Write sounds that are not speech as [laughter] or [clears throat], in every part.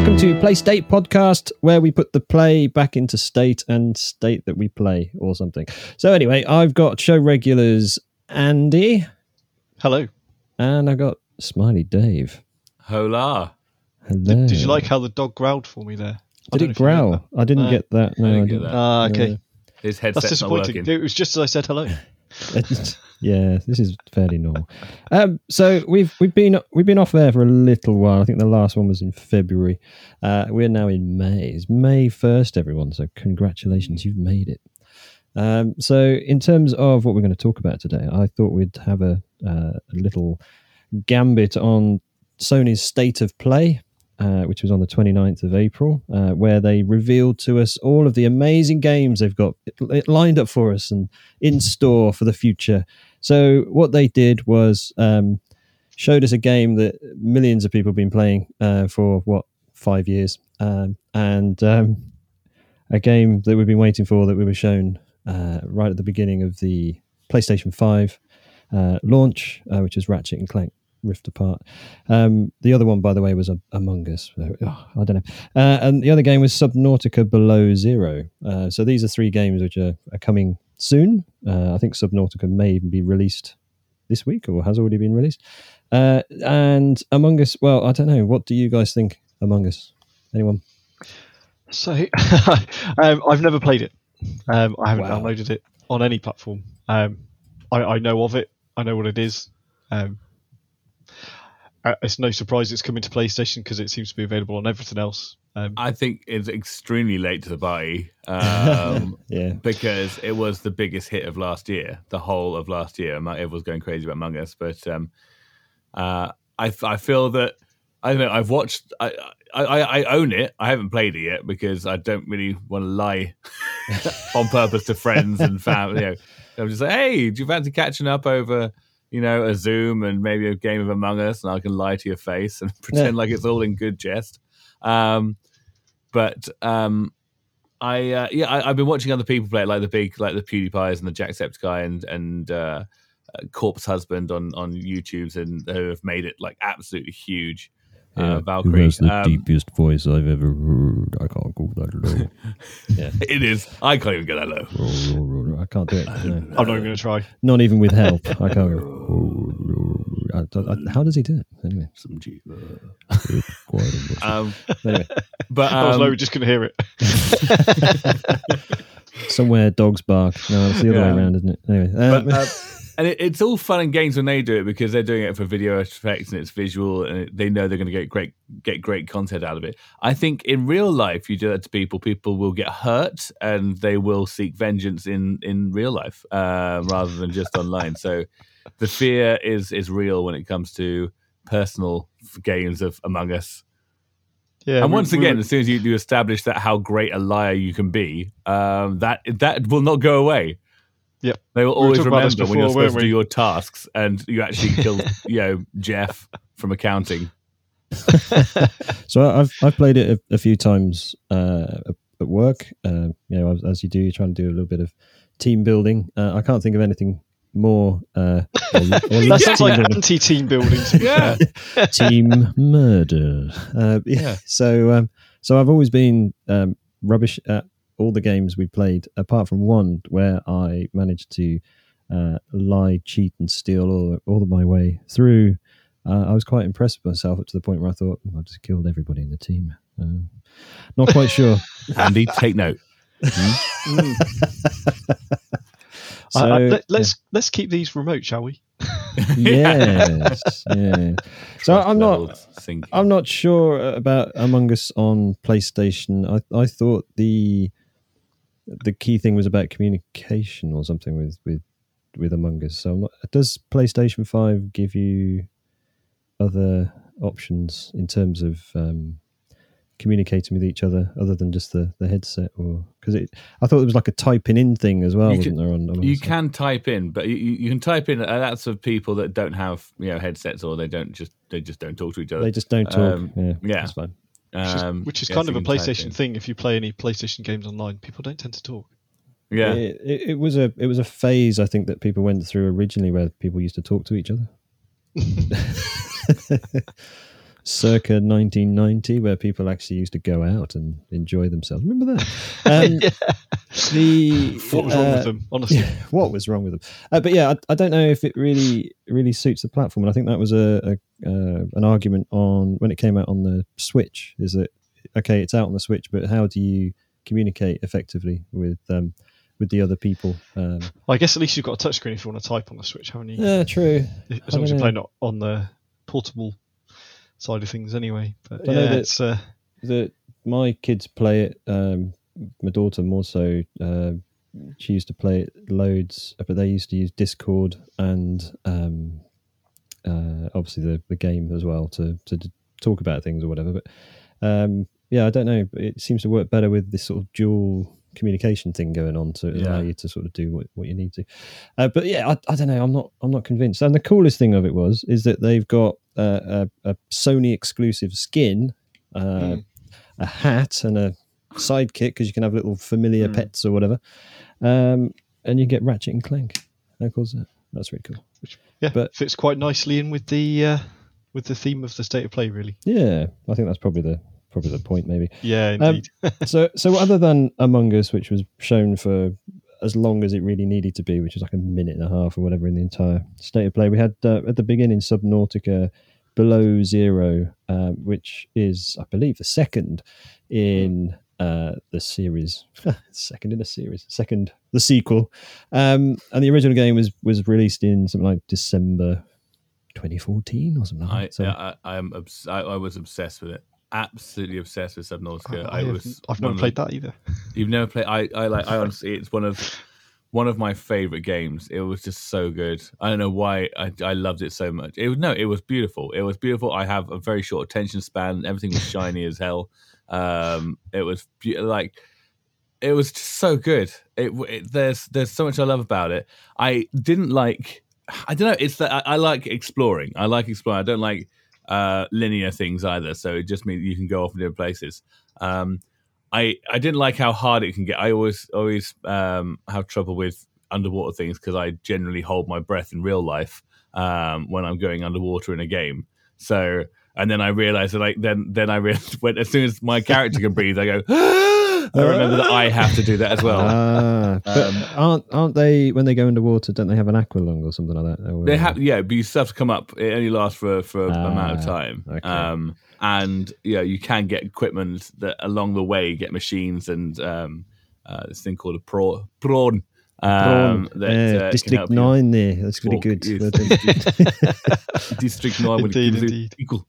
Welcome to Play State Podcast, where we put the play back into state and state that we play or something. So, anyway, I've got show regulars Andy Hello. and I've got Smiley Dave. Hola. Hello. Did, did you like how the dog growled for me there? I Did don't it if you heard growl? I didn't No. get that. No, I didn't I get didn't. that. Ah, okay. No. His That's headset's not disappointing. working. It was just as I said hello. [laughs] [laughs] yeah, this is fairly normal. Um, so we've we've been we've been off there for a little while. I think the last one was in February. Uh, we're now in May. It's May first, everyone. So congratulations, you've made it. Um, so in terms of what we're going to talk about today, I thought we'd have a, uh, a little gambit on Sony's state of play. Uh, which was on the 29th of April, uh, where they revealed to us all of the amazing games they've got lined up for us and in store for the future. So what they did was um, showed us a game that millions of people have been playing uh, for what five years, um, and um, a game that we've been waiting for that we were shown uh, right at the beginning of the PlayStation Five uh, launch, uh, which is Ratchet and Clank Rift Apart. Um, the other one, by the way, was Among Us. Oh, I don't know. Uh, and the other game was Subnautica Below Zero. Uh, so these are three games which are, are coming soon. Uh, I think Subnautica may even be released this week or has already been released. Uh, and Among Us, well, I don't know. What do you guys think Among Us? Anyone? So [laughs] um, I've never played it. Um, I haven't Wow. downloaded it on any platform. Um, I, I know of it. I know what it is. Um, uh, it's no surprise it's coming to PlayStation because it seems to be available on everything else. Um, I think it's extremely late to the party um, [laughs] Yeah. because it was the biggest hit of last year, the whole of last year. Among- Everyone's going crazy about Among Us, but um, uh, I, I feel that I don't know. I've watched. I, I, I own it. I haven't played it yet because I don't really want to lie [laughs] on purpose to friends and family. You know, I'm just like, hey, do you fancy catching up over? You know, a Zoom and maybe a game of Among Us, and I can lie to your face and [laughs] pretend like it's all in good jest. Um, but um, I uh, yeah, I, I've been watching other people play it, like the big, like the PewDiePies and the Jacksepticeye and and uh, uh, Corpse Husband on on YouTube's and who have made it like absolutely huge. Uh, Valkyrae, Um, deepest voice I've ever heard? I can't go that low. [laughs] yeah. it is. I can't even get that low. I can't do it. no. I'm not even going to try. Not even with help. I can't go. [laughs] I- I- how does he do it? Anyway. Some G- Quite a- um, anyway. [laughs] but I was um, low, just going to hear it. [laughs] Somewhere dogs bark. No, it's the other Yeah. way around, isn't it? Anyway. Um, but, uh, [laughs] and it, it's all fun and games when they do it because they're doing it for video effects and it's visual and it, they know they're going to get great get great content out of it. I think in real life, you do that to people, people will get hurt and they will seek vengeance in in real life uh, rather than just online. So the fear is is real when it comes to personal f- games of Among Us. Yeah, and we- once we again, were- as soon as you, you establish that how great a liar you can be, um, that that will not go away. Yep. They will always talking about this remember when you're supposed to do your tasks and you actually killed, [laughs] you know, Jeff from accounting. [laughs] so I've I've played it a, a few times uh, at work. Uh, you know, as, as you do, you're trying to do a little bit of team building. Uh, I can't think of anything more. Uh, or, or [laughs] that less sounds like building. anti-team building. Yeah. [laughs] team murder. Uh, yeah. Yeah. So um, so I've always been um, rubbish at all the games we played, apart from one where I managed to uh, lie, cheat, and steal all all of my way through. Uh, I was quite impressed with myself up to the point where I thought "Oh, I just killed everybody in the team. Um, not quite sure. [laughs] Andy, take note. Mm. So, I- I- let, let's let's keep these remote, shall we? [laughs] yes, yeah. [laughs] So I'm not. Levels sinking. I'm not sure about Among Us on PlayStation. I, I thought the the key thing was about communication or something with with with Among Us. So I'm not, does PlayStation Five give you other options in terms of um, communicating with each other other than just the, the headset? Or because it, I thought it was like a typing in thing as well, You wasn't can- there? On Among You can type in, but you, you you can type in. lots of people that don't have you know headsets or they don't just they just don't talk to each other. They just don't talk. Um, yeah, yeah. that's fine. Which is, Um, which is yeah, kind of a you can type PlayStation thing. If you play any PlayStation games online, people don't tend to talk. Yeah, It, it, it was a it was a phase I think that people went through originally where people used to talk to each other. [laughs] [laughs] circa 1990, where people actually used to go out and enjoy themselves. Remember that? [laughs] Um, The [laughs] What was wrong uh, with them? Honestly, yeah, [laughs] what was wrong with them? Uh, but yeah, I, I don't know if it really really suits the platform, and I think that was a, a uh, an argument on when it came out on the Switch. Is that okay? It's out on the Switch, but how do you communicate effectively with um, with the other people? Um, I guess at least you've got a touchscreen if you want to type on the Switch, haven't you? yeah, true. as long don't as you're playing on the portable side of things, anyway. But I know yeah, that- it's uh, the my kids play it. Um, my daughter more so. Uh, she used to play it loads, but they used to use Discord and um, uh, obviously the, the game as well to to d- talk about things or whatever. But um, yeah, I don't know. It seems to work better with this sort of dual communication thing going on to allow you to sort of do what, what you need to. Uh, but yeah, I, I don't know. I'm not I'm not convinced. And the coolest thing of it was is that they've got uh, a, a Sony exclusive skin. Uh, Mm. a hat and a sidekick because you can have little familiar Mm. pets or whatever. Um, and you get Ratchet and Clank. Of course, uh, that's really cool. yeah, but- fits quite nicely in with the uh, with the theme of the state of play, really. Yeah, I think that's probably the probably the point, maybe. Yeah, Um, indeed. [laughs] so, so other than Among Us, which was shown for as long as it really needed to be, which was like a minute and a half or whatever in the entire state of play, we had uh, at the beginning Subnautica Below Zero, uh, which is, I believe, the second in uh, the series, [laughs] second in a series, second the sequel, um, and the original game was was released in something like December 2014 or something. Like I, that. So, I, I am obs- I, I was obsessed with it. Absolutely obsessed with Subnautica. I, I, have, was. I've never played the- that either. [laughs] You've never played. I, I like. I honestly, it's one of one of my favorite games. It was just so good. I don't know why I, I loved it so much. It was no, it was beautiful. It was beautiful. I have a very short attention span. Everything was shiny as hell. Um, it was be- like it was just so good. It, it there's there's so much I love about it. I didn't like. I don't know. It's that I, I like exploring. I like exploring. I don't like uh, linear things either. So it just means you can go off in different places. Um, I I didn't like how hard it can get. I always always um, have trouble with underwater things because I generally hold my breath in real life um, when I'm going underwater in a game. So and then I realized that I then then I realized [laughs] when as soon as my character can breathe, I go. [gasps] I remember that I have to do that as well. [laughs] Ah, but Um, aren't aren't they when they go underwater? Don't they have an aqua lung or something like that? Or- They have, yeah, but you still have to come up. It only lasts for for an amount of Ah, time. okay. Um, and yeah, you can get equipment that along the way, get machines and um, uh, this thing called a prawn. prawn um, that, uh, uh, District help you. Nine there. That's really Walk. good. Yes. [laughs] District Nine when Indeed, indeed. equal.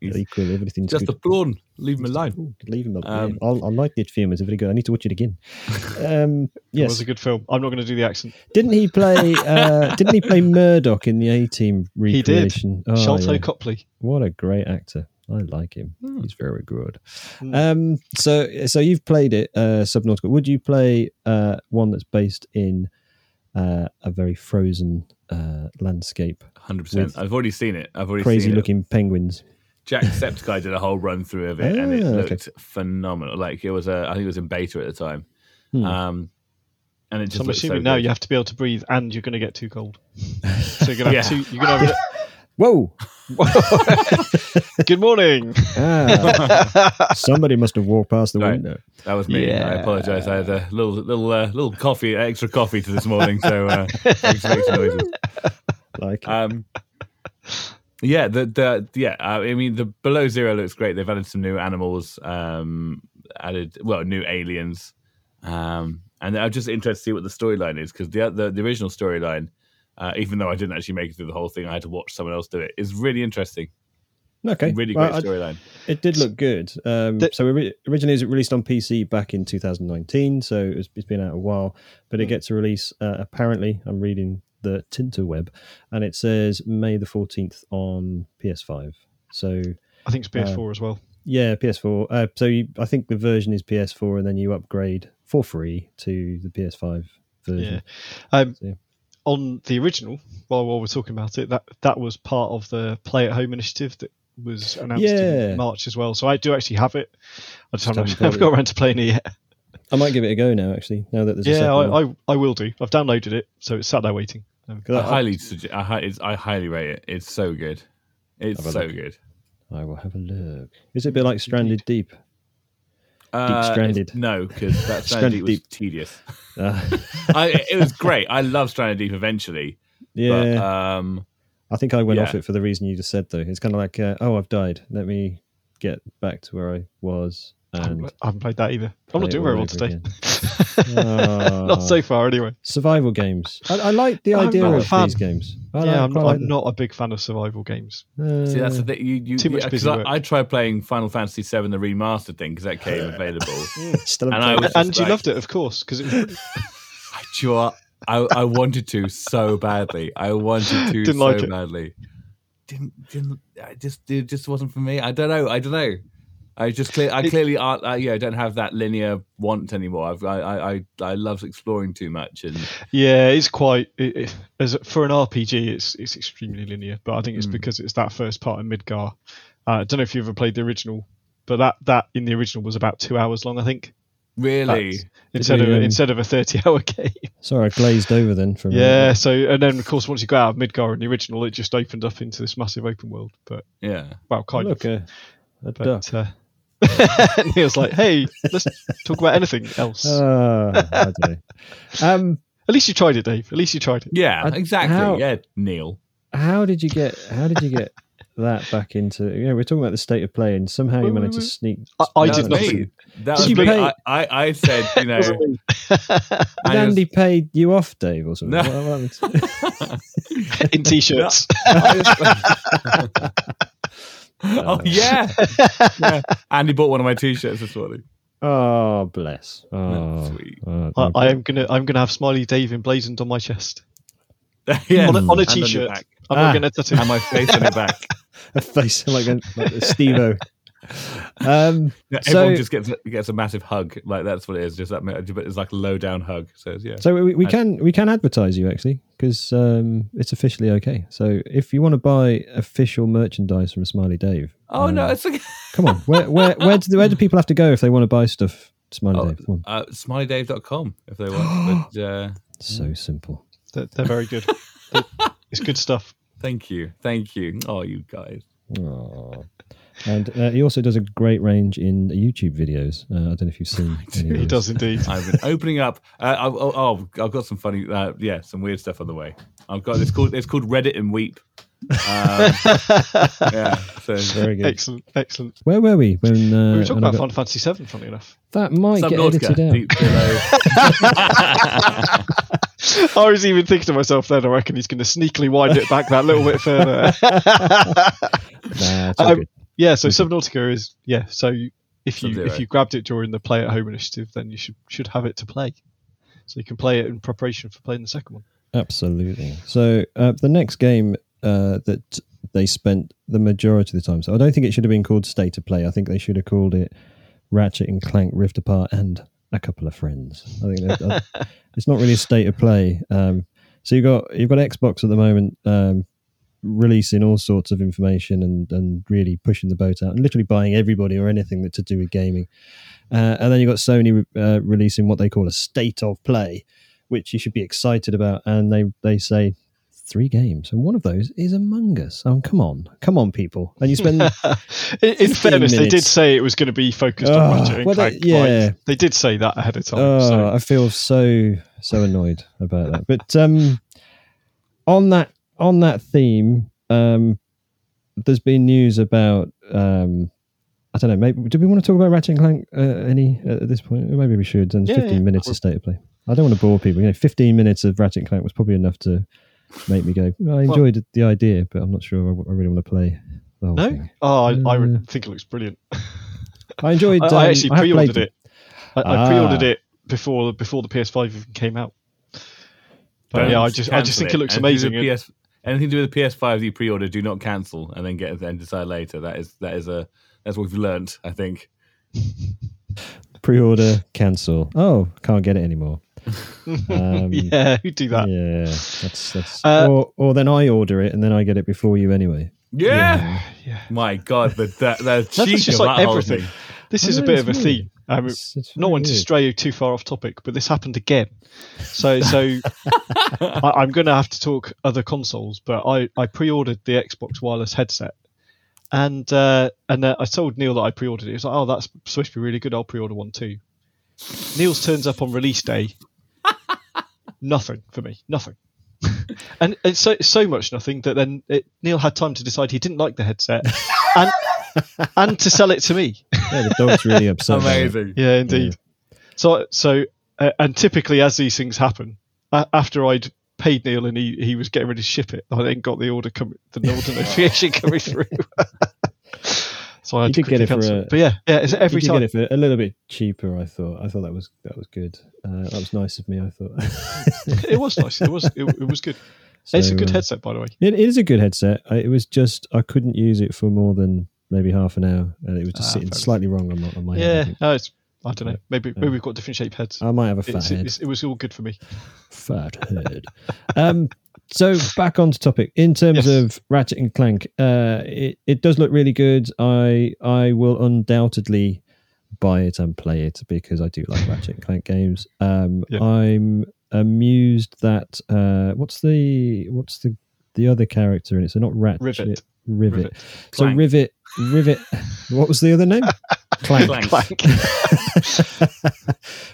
It's Equal, everything's just good. a prawn. Leave him alone. Ooh, leave him Um, alone. I, I like it film. It's very good. I need to watch it again. [laughs] Um, It was a good film. I'm not going to do the accent. didn't he play? Uh, [laughs] didn't he play Murdoch in the A Team He did. recreation? Oh, Sharlto yeah. Copley. What a great actor! I like him. Hmm. He's very good. Hmm. Um, so, so you've played it, uh, Subnautica. Would you play uh, one that's based in uh, a very frozen uh, landscape, Hundred percent. I've already seen it. I've already seen it. crazy-looking penguins? Jacksepticeye did a whole run through of it, and it Ah, looked okay. phenomenal. Like it was a, I think it was in beta at the time. Hmm. Um, and it just So I'm assuming so now good. you have to be able to breathe and you're going to get too cold. So you're going to have [laughs] Yeah. two. You're going to have. Whoa! [laughs] Good morning. Ah, somebody must have walked past the Right. window. That was me. I apologise. I had a little, little, uh, little coffee, extra coffee to this morning, so uh, makes, makes noises. Like, Um, yeah, the the yeah. Uh, I mean, the below zero looks great. They've added some new animals, um, added well, new aliens, um, and I'm just interested to see what the storyline is because the, the the original storyline, uh, even though I didn't actually make it through the whole thing, I had to watch someone else do it. Is really interesting. okay, Really great I- storyline. It did look good. Um, The- so ori- originally it was released on PC back in 2019, so it was, it's been out a while. But it Hmm. gets a release uh, apparently. I'm reading the Tinterweb, and it says May the 14th on PS5. So I think it's PS4 as well. yeah, PS4. Uh, so you, I think the version is PS4, and then you upgrade for free to the PS5 version. Yeah. Um, So, yeah. on the original, while, while we're talking about it, that that was part of the Play at Home initiative that was announced Yeah. in March as well. So I do actually have it. I just haven't, [laughs] haven't got haven't got around to playing it yet. I might give it a go now. Actually, now that there's Yeah, I I will do. I've downloaded it, so it's sat there waiting. I highly, suggest. I, hi- I highly rate it. It's so good. It's so look. good. I will have a look. Is it a bit like Stranded Deep? Uh, Stranded. No, because that [laughs] Stranded Deep was Deep. tedious. [laughs] Uh, [laughs] I, it was great. I love Stranded Deep eventually. yeah, But, um, I think I went yeah. off it for the reason you just said, though. It's kind of like, uh, oh, I've died. Let me get back to where I was. I haven't, And I haven't played that either. I'm not doing all very well today. again. Oh. [laughs] not so far, anyway. survival games. I, I like the I'm idea of fan. these games. I yeah, like- I'm, not, like I'm not a big fan of survival games. Uh, see, that's the thing. You, you, Too much yeah, 'cause busy I, work. I tried playing Final Fantasy VII, the remastered thing, because that came available. [laughs] Still And I was and just you like- loved it, of course, because it was [laughs] I, do you know what? I, I wanted to so badly. I wanted to Didn't so like it. badly. Didn't didn't. I just it just wasn't for me. I don't know. I don't know. I just clear. I clearly aren't. Uh, yeah, I don't have that linear want anymore. I've, I I I I love exploring too much, and Yeah, it's quite it, it, as for an RPG. It's it's extremely linear, but I think it's Mm. because it's that first part of Midgar. Uh, I don't know if you ever played the original, but that that in the original was about two hours long, I think. really, That's- instead we, of um, instead of a thirty-hour [laughs] game. Sorry, I glazed over then. From Yeah. So and then of course once you go out of Midgar in the original, it just opened up into this massive open world. But yeah. well, kind Look, of. uh, a duck. But uh, Neil's like, hey, let's talk about anything else. Uh, I don't know. Um, At least you tried it, Dave. At least you tried it. Yeah, I- exactly. how- Yeah, Neil. how did you get? How did you get that back into? You know, we're talking about the state of play, and somehow you managed to sneak. I, I did was nothing. That Did was you me. I, I, I said, you know, [laughs] Did I Andy just- paid you off, Dave, or something? No. What happened? [laughs] in [laughs] t-shirts. [laughs] oh yeah. [laughs] yeah. Andy bought one of my t-shirts this morning. oh, bless. Oh, Sweet. oh, I, I am gonna I'm gonna have Smiley Dave emblazoned on my chest [laughs] yeah, on a, on a And your t-shirt. back. I'm Ah. not gonna tattoo. and my face on your back. a face like a, like Steve-O. Um, Yeah, So- everyone just gets a, gets a massive hug. Like that's what it is. Just that, but it's like a low down hug. So yeah. so we, we can we can advertise you actually because um, it's officially okay. So if you want to buy official merchandise from Smiley Dave, oh no, um, it's okay. [laughs] come on, where where where do, where do people have to go if they want to buy stuff? Smiley Oh, Dave, come on. Uh, SmileyDave.com if they want. but [gasps] uh, so simple. They're, they're very good. [laughs] They're- it's good stuff. thank you, thank you. Oh, you guys. Aw. And uh, he also does a great range in YouTube videos. Uh, I don't know if you've seen. [laughs] any He does indeed. I've been opening up. Uh, I've, oh, oh, I've got some funny, uh, yeah, some weird stuff on the way. I've got it's called it's called Reddit and Weep. [laughs] Um, yeah, so Very good. excellent, excellent. Where were we when uh, we were talking about got- Final Fantasy Seven, funny enough. that might get Subnautica, edited out? deep below. [laughs] I was even thinking to myself then, I reckon he's going to sneakily wind it back that little bit further. Nah, it's all Um, good. Yeah, so Subnautica is yeah. So if you Sub-Zero. if you grabbed it during the play at home initiative, then you should should have it to play. So you can play it in preparation for playing the second one. Absolutely. So uh, the next game uh, that they spent the majority of the time. So I don't think it should have been called State of Play. I think they should have called it Ratchet and Clank Rift Apart and a couple of friends. I think uh, [laughs] it's not really a state of play. Um, so you've got you've got Xbox at the moment um, releasing all sorts of information and and really pushing the boat out and literally buying everybody or anything that to do with gaming. Uh, and then you've got Sony uh, releasing what they call a state of play, which you should be excited about. And they they say three games, and one of those is Among Us. Oh, come on, come on, people! And you spend [laughs] in, in 15 fairness, they did say it was going to be focused Oh, on Ratchet and well, they- yeah. right? they did say that ahead of time. Oh, so. I feel so so annoyed about that. But um, on that on that theme, um, there's been news about um, I don't know. Maybe do we want to talk about Ratchet and Clank uh, any at this point? Maybe we should. And Yeah, 15 yeah. minutes of state of play. I don't want to bore people. You know, 15 minutes of Ratchet and Clank was probably enough to make me go. I enjoyed the idea, but I'm not sure I, I really want to play the whole no, thing. oh, I, I Uh, would think it looks brilliant. [laughs] I enjoyed. I, um, I actually pre-ordered played it. I, I Ah. pre-ordered it before before the PS5 even came out. But yeah, I just I just think it looks amazing. to do with PS, anything to do with the PS5 that you pre-order, do not cancel and then get and decide later. That is that is a that's what we've learnt. I think. [laughs] pre-order cancel. Oh, can't get it anymore. [laughs] Um, yeah, [laughs] who do that? Yeah, that's that's. Uh, or or then I order it and then I get it before you anyway. Yeah. Yeah. My God, the the, the That's just like everything. thing. This I is a bit of a weird. theme. Mean, It's, it's not one to stray too far off topic, but this happened again. So, so [laughs] I, I'm going to have to talk other consoles. But I, I pre-ordered the Xbox wireless headset, and uh, and uh, I told Neil that I pre-ordered it. He was like, "Oh, that's supposed to be really good. I'll pre-order one too." Neil's turns up on release day. [laughs] nothing for me. Nothing. [laughs] and it's so so much nothing that then it, Neil had time to decide he didn't like the headset and [laughs] and to sell it to me. Yeah, the dog's really upset. Amazing. Yeah, indeed. So, so, uh, and typically, as these things happen, uh, after I'd paid Neil and he, he was getting ready to ship it, I then got the order coming, the [laughs] order notification coming through. [laughs] so I had You to did get quickly it for a- it. But yeah, yeah, it's every you time. get it for a little bit cheaper. I thought. I thought that was that was good. Uh, that was nice of me. I thought. It was nice. It was it, it was good. it's a good uh, headset, by the way. It is a good headset. I, it was just I couldn't use it for more than maybe half an hour, and it was just Ah, sitting enough. slightly wrong on my, on my head. Yeah, no, it's I don't know. Maybe maybe we've got different shaped heads. I might have a fat It's, head. it's, it was all good for me. fat head. um, so back onto topic. In terms Yes. of Ratchet and Clank, uh, it, it does look really good. I I will undoubtedly buy it and play it because I do like Ratchet and Clank games. Um, Yeah. I'm amused that uh, what's the what's the the other character in it? So not Ratchet, Rivet. Rivet. Rivet. So Rivet, Rivet. what was the other name? [laughs] Clank. Clank. Clank. [laughs]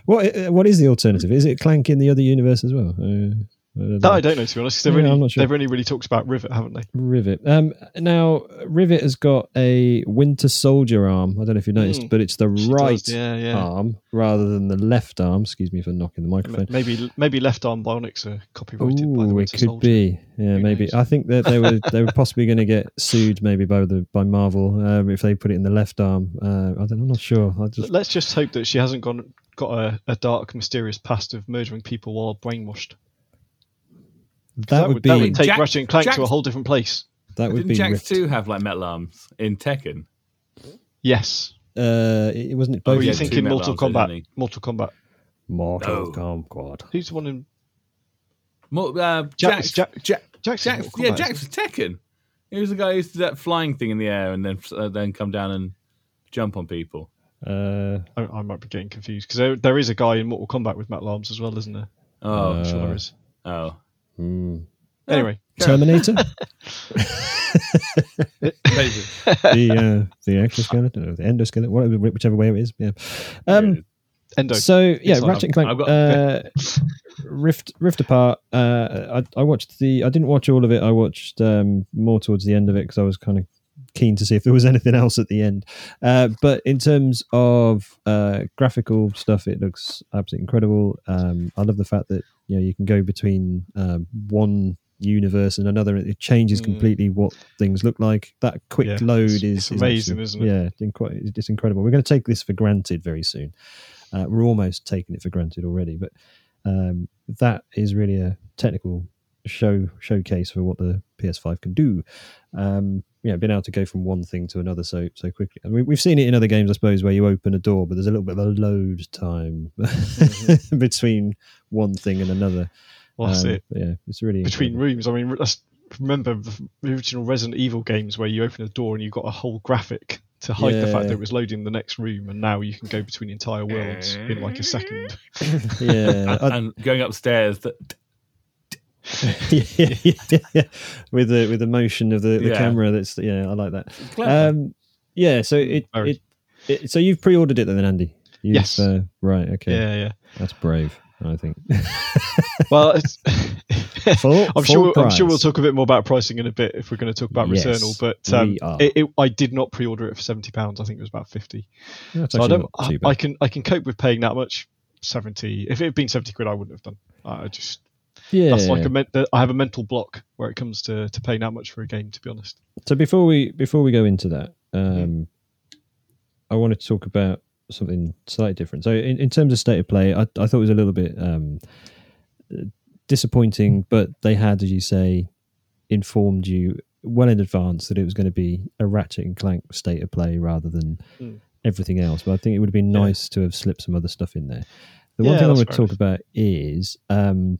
what uh, what is the alternative? Is it Clank in the other universe as well? Uh, I don't No, know. I don't know to be honest. They've, Yeah, only, I'm not sure. they've only really talked about Rivet, haven't they? Rivet. Um, now Rivet has got a Winter Soldier arm. I don't know if you noticed, Mm. but it's the She right Yeah, yeah. arm rather than the left arm. Excuse me for knocking the microphone. Maybe maybe left arm bionics are copyrighted by the Ooh, it could Soldier. be. Yeah, Who maybe. knows? I think that they were they were [laughs] possibly going to get sued maybe by the by Marvel um, if they put it in the left arm. Uh, I don't, I'm not sure. I just Let's just hope that she hasn't gone got a, a dark, mysterious past of murdering people while brainwashed. That, would be that would take Jack- Ratchet and Clank to a whole different place. that would Didn't be Jax ripped. 2 have like metal arms in Tekken? Yes. Uh, it it wasn't it Or both were you yeah, thinking Mortal arms, Kombat? Mortal Kombat. Mortal No. Kombat. Who's the one in Mo- uh, Jax- Jax, Jack- Jax, Jack's? in Jax, yeah, Kombat, Jax was Tekken. He was the guy who used to do that flying thing in the air and then uh, then come down and jump on people. Uh. I, I might be getting confused because there, there is a guy in Mortal Kombat with metal arms as well, isn't there? Oh, I'm sure Uh, there is. oh. Hmm. Anyway, Terminator. [laughs] Maybe. the uh, the exoskeleton or the endoskeleton, whatever, whichever way it is. Yeah. Um, Endo. so yeah, like Ratchet and Clank. Got- uh, Rift Rift Apart. Uh, I, I watched the. I didn't watch all of it. I watched um, more towards the end of it because I was kind of keen to see if there was [laughs] anything else at the end. Uh, but in terms of uh, graphical stuff, it looks absolutely incredible. Um, I love the fact that you know you can go between um, one universe and another. It changes Mm. completely what things look like. That quick Yeah, load it's- is it's is amazing, actually- isn't it? Yeah, inc- it's incredible. We're going to take this for granted very soon. Uh, we're almost taking it for granted already, but um, that is really a technical show showcase for what the PS5 can do. Um, yeah, being able to go from one thing to another so so quickly. I mean, we've seen it in other games, I suppose, where you open a door, but there's a little bit of a load time Mm-hmm. [laughs] between one thing and another. well, that's Um, it. Yeah, it's really Between incredible. rooms, I mean, let's remember the original Resident Evil games where you open a door and you've got a whole graphic to hide the fact that it was loading the next room, and now you can go between entire worlds in like a second. [laughs] yeah, and, and going upstairs. That, yeah, yeah, yeah. with the with the motion of the, the camera. That's yeah, I like that. Um, yeah, so it, it, it so you've pre-ordered it then, Andy? You've, Yes. Uh, right. Okay. Yeah, yeah. That's brave. I think. [laughs] Well, it's, [laughs] [laughs] Full- I'm full sure. I'm sure we'll talk a bit more about pricing in a bit if we're going to talk about Yes, Returnal. But um, it, it, I did not pre-order it for seventy pounds. I think it was about fifty. So I don't. I. I can. I can cope with paying that much. Seventy. If it had been seventy quid, I wouldn't have done. I just. Yeah. That's like a. Men- I have a mental block where it comes to to paying that much for a game. To be honest. So before we before we go into that, um. I wanted to talk about something slightly different. So in, in terms of state of play, I, I thought it was a little bit um, disappointing, but they had, as you say, informed you well in advance that it was going to be a Ratchet and Clank state of play rather than Mm. everything else. But I think it would have been Yeah. nice to have slipped some other stuff in there. The one Yeah, thing I want to talk about is um,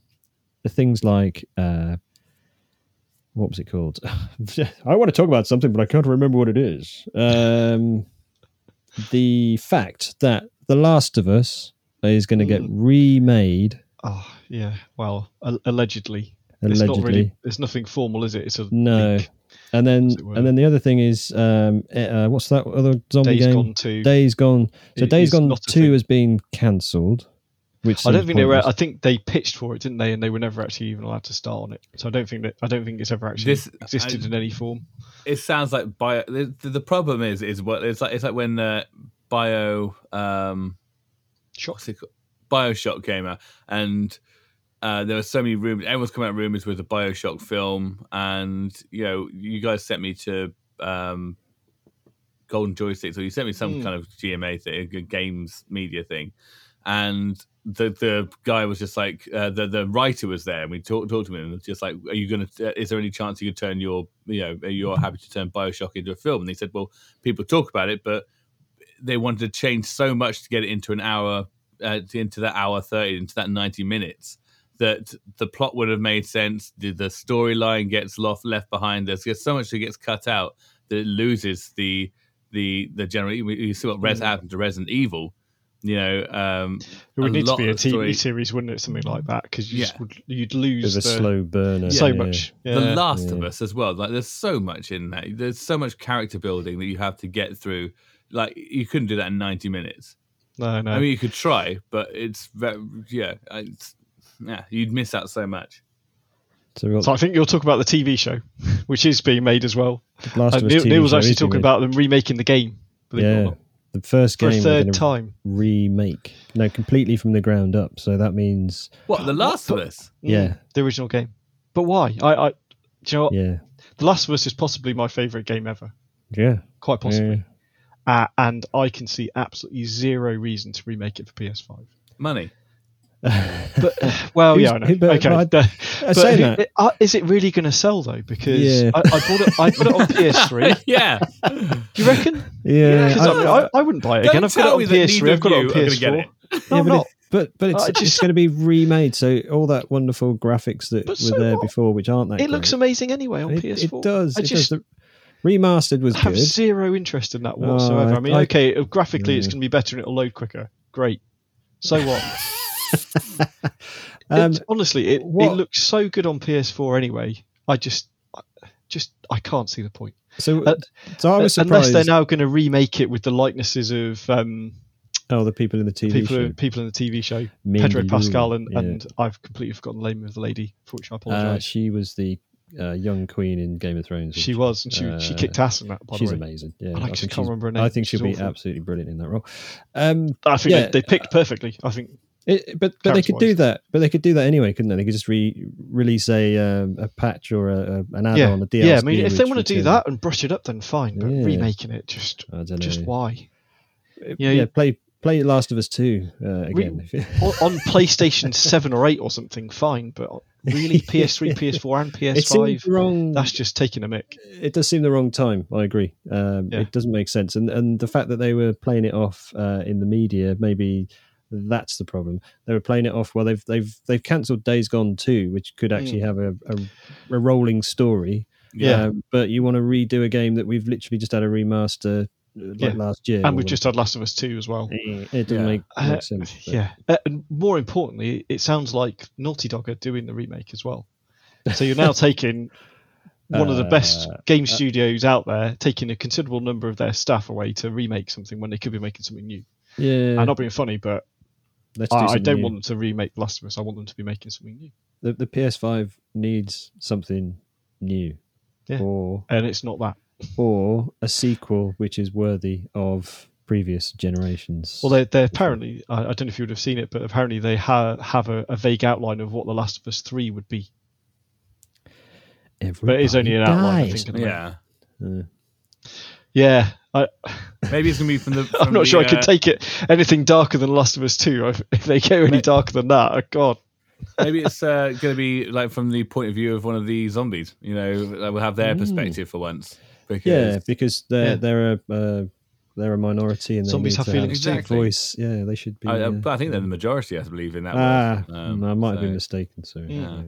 things like. Uh, what was it called? [laughs] I want to talk about something, but I can't remember what it is. Um, the fact that The Last of Us is going to get Mm. remade, Oh yeah. Well, a- allegedly. It's not allegedly. really. It's nothing formal, is it? It's a No. leak. And then, As it were. and then the other thing is, um, uh, what's that other zombie Days game? Gone 2. Days Gone. So It Days Gone Two has been cancelled. Which I don't seems think they were. I think they pitched for it, didn't they? And they were never actually even allowed to start on it. So I don't think that. I don't think it's ever actually This- existed I- in any form. it sounds like bio. The, the problem is is what it's like. It's like when uh, bio um, Shock. what's it called? Bioshock came out, and uh, there were so many rumors. Everyone's coming out rumors with the Bioshock film, and you know, you guys sent me to um, Golden Joystick, or you sent me some Mm. kind of GMA thing, a games media thing, and the the guy was just like uh, the the writer was there, and we talked talked to him, and was just like, "Are you gonna? Uh, is there any chance you could turn your you know you're happy to turn Bioshock into a film?" And he said, "Well, people talk about it, but." They wanted to change so much to get it into an hour uh, into that hour 30 into that 90 minutes that the plot would have made sense the, the storyline gets left left behind there's just so much that gets cut out that it loses the the the general you- you see what Res Mm. happened to Resident Evil you know um It would need to be a TV story- series, wouldn't it? Something like that, because you yeah. would, you'd lose of a the, slow burner. so yeah. much. the Yeah. last of us as well like there's so much in that there's so much character building that you have to get through like you couldn't do that in 90 minutes No, no. I mean, you could try, but it's very, yeah, it's, yeah, you'd miss out so much. So got so I think you'll talk about the TV show, [laughs] which is being made as well. Last And of Us Neil, Neil was actually talking about them remaking the game. believe it or yeah, not, the first for game a third time. remake. No, completely from the ground up. So that means What, The Last of Us? Mm, Yeah. the original game. But why? I, I, do you know what? yeah, The Last of Us is possibly my favourite game ever. yeah, Quite possibly. yeah. Uh, and I can see absolutely zero reason to remake it for PS5. Money. [laughs] But well, Who's- yeah, I know. but okay, I- [laughs] but I say who- that. uh, is it really going to sell though? Because Yeah. I, I bought it. I put it on [laughs] PS3. yeah. Do you reckon? Yeah, Because I- I, mean, I, I wouldn't buy it again. I've got it on me that neither PS3. I've got it on you are gonna get PS4. it. No, yeah, I'm but, not. it, but but it's, I it's just- going to be remade. So all that wonderful graphics that were so there what? before, which aren't that It looks amazing anyway on it, PS4. it does. I it just does. The remastered was have good. zero interest in that Oh, whatsoever. I mean, I- okay, uh, graphically it's going to be better and it'll load quicker. Great. So what? [laughs] Um, honestly, it, it looks so good on PS4 anyway. I just, I- just I can't see the point. so uh, so I was Unless they're now going to remake it with the likenesses of um, oh, the people in the TV people show. people in the TV show, Pedro Pascal, and, yeah. and I've completely forgotten the name of the lady, for which I Uh, apologise. she was the uh, young queen in Game of Thrones. she was, and she she Uh, kicked ass in that. By She's the way, amazing. Yeah, I just think can't remember her name. I think she'll be awful. absolutely brilliant in that role. Um, I think yeah. they, they picked perfectly. I think it, but but they could do that. But they could do that anyway, couldn't they? They could just re release a um, a patch or a, an add-on, yeah, a DLC. yeah. I mean, if they want to do that and brush it up, then fine. But Yeah. remaking it, just I don't know. just why? yeah, you- play play Last of Us Two uh, again. on, on [laughs] PlayStation Seven or Eight or something, fine. But really, [laughs] PS3, PS4, and it seems PS5, wrong. that's just taking a mick. it does seem the wrong time. I agree. Um, Yeah. It doesn't make sense, and and the fact that they were playing it off uh, in the media, maybe that's the problem. They were playing it off. Well, they've they've they've cancelled Days Gone too, which could actually have a, a, a rolling story. Yeah. Um, but you want to redo a game that we've literally just had a remaster uh, like Yeah. last year, And we've just had Last of Us Two as well. it doesn't Yeah. make, Uh, make sense. Yeah, uh, and more importantly, it sounds like Naughty Dog are doing the remake as well. So you're now [laughs] taking one of the best Uh, game studios out there, taking a considerable number of their staff away to remake something when they could be making something new. yeah. I'm not being funny, but let's do I, I don't new. want them to remake The Last of Us. I want them to be making something new, the, the PS5 needs something new, Yeah. or and it's not that. or a sequel which is worthy of previous generations. Well, they they apparently I, I don't know if you would have seen it, but apparently they ha- have a, a vague outline of what The Last of Us Three would be. But it is only an outline, I think. Yeah. moment. Yeah, I, [laughs] Maybe it's gonna be from the. [laughs] I'm not the, sure I could uh, take it anything darker than Last of Us 2. If, if they go any darker than that, oh God. Maybe it's uh, [laughs] going to be like from the point of view of one of the zombies. You know, that will have their Mm. perspective for once. Because Yeah, because they're Yeah. they're a uh, they're a minority and they Zombies need have to feelings have a too. Exactly. voice. Yeah, they should be. I, uh, I, I think they're the majority. I believe in that. Ah, world. Um, I might have been mistaken. So, Yeah.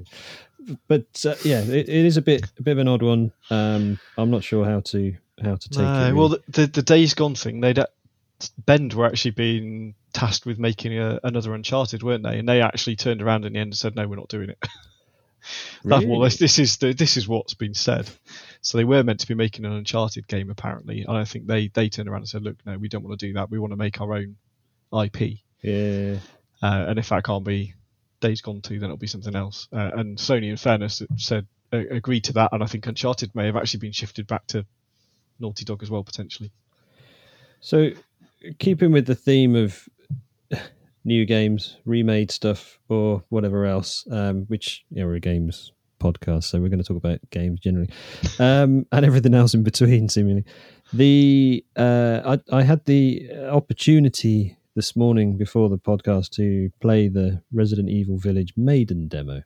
but uh, yeah, it, it is a bit a bit of an odd one. Um, I'm not sure how to how to take No, it. well, the, the, the Days Gone thing, they'd Bend were actually being tasked with making a, another Uncharted, weren't they? And they actually turned around in the end and said, "No, we're not doing it." [laughs] Really? this, this is. The, this is what's been said. So they were meant to be making an Uncharted game, apparently, and I think they they turned around and said, "Look, no, we don't want to do that. We want to make our own IP, Yeah. uh, and if that can't be Days Gone 2, then it'll be something else." Uh, and Sony, in fairness, said uh, agreed to that, and I think Uncharted may have actually been shifted back to Naughty Dog as well, potentially. So, keeping with the theme of new games, remade stuff, or whatever else, um, which you know, we're a games podcast, so we're going to talk about games generally, um, [laughs] and everything else in between, seemingly. The uh, I, I had the opportunity this morning before the podcast to play the Resident Evil Village Maiden demo,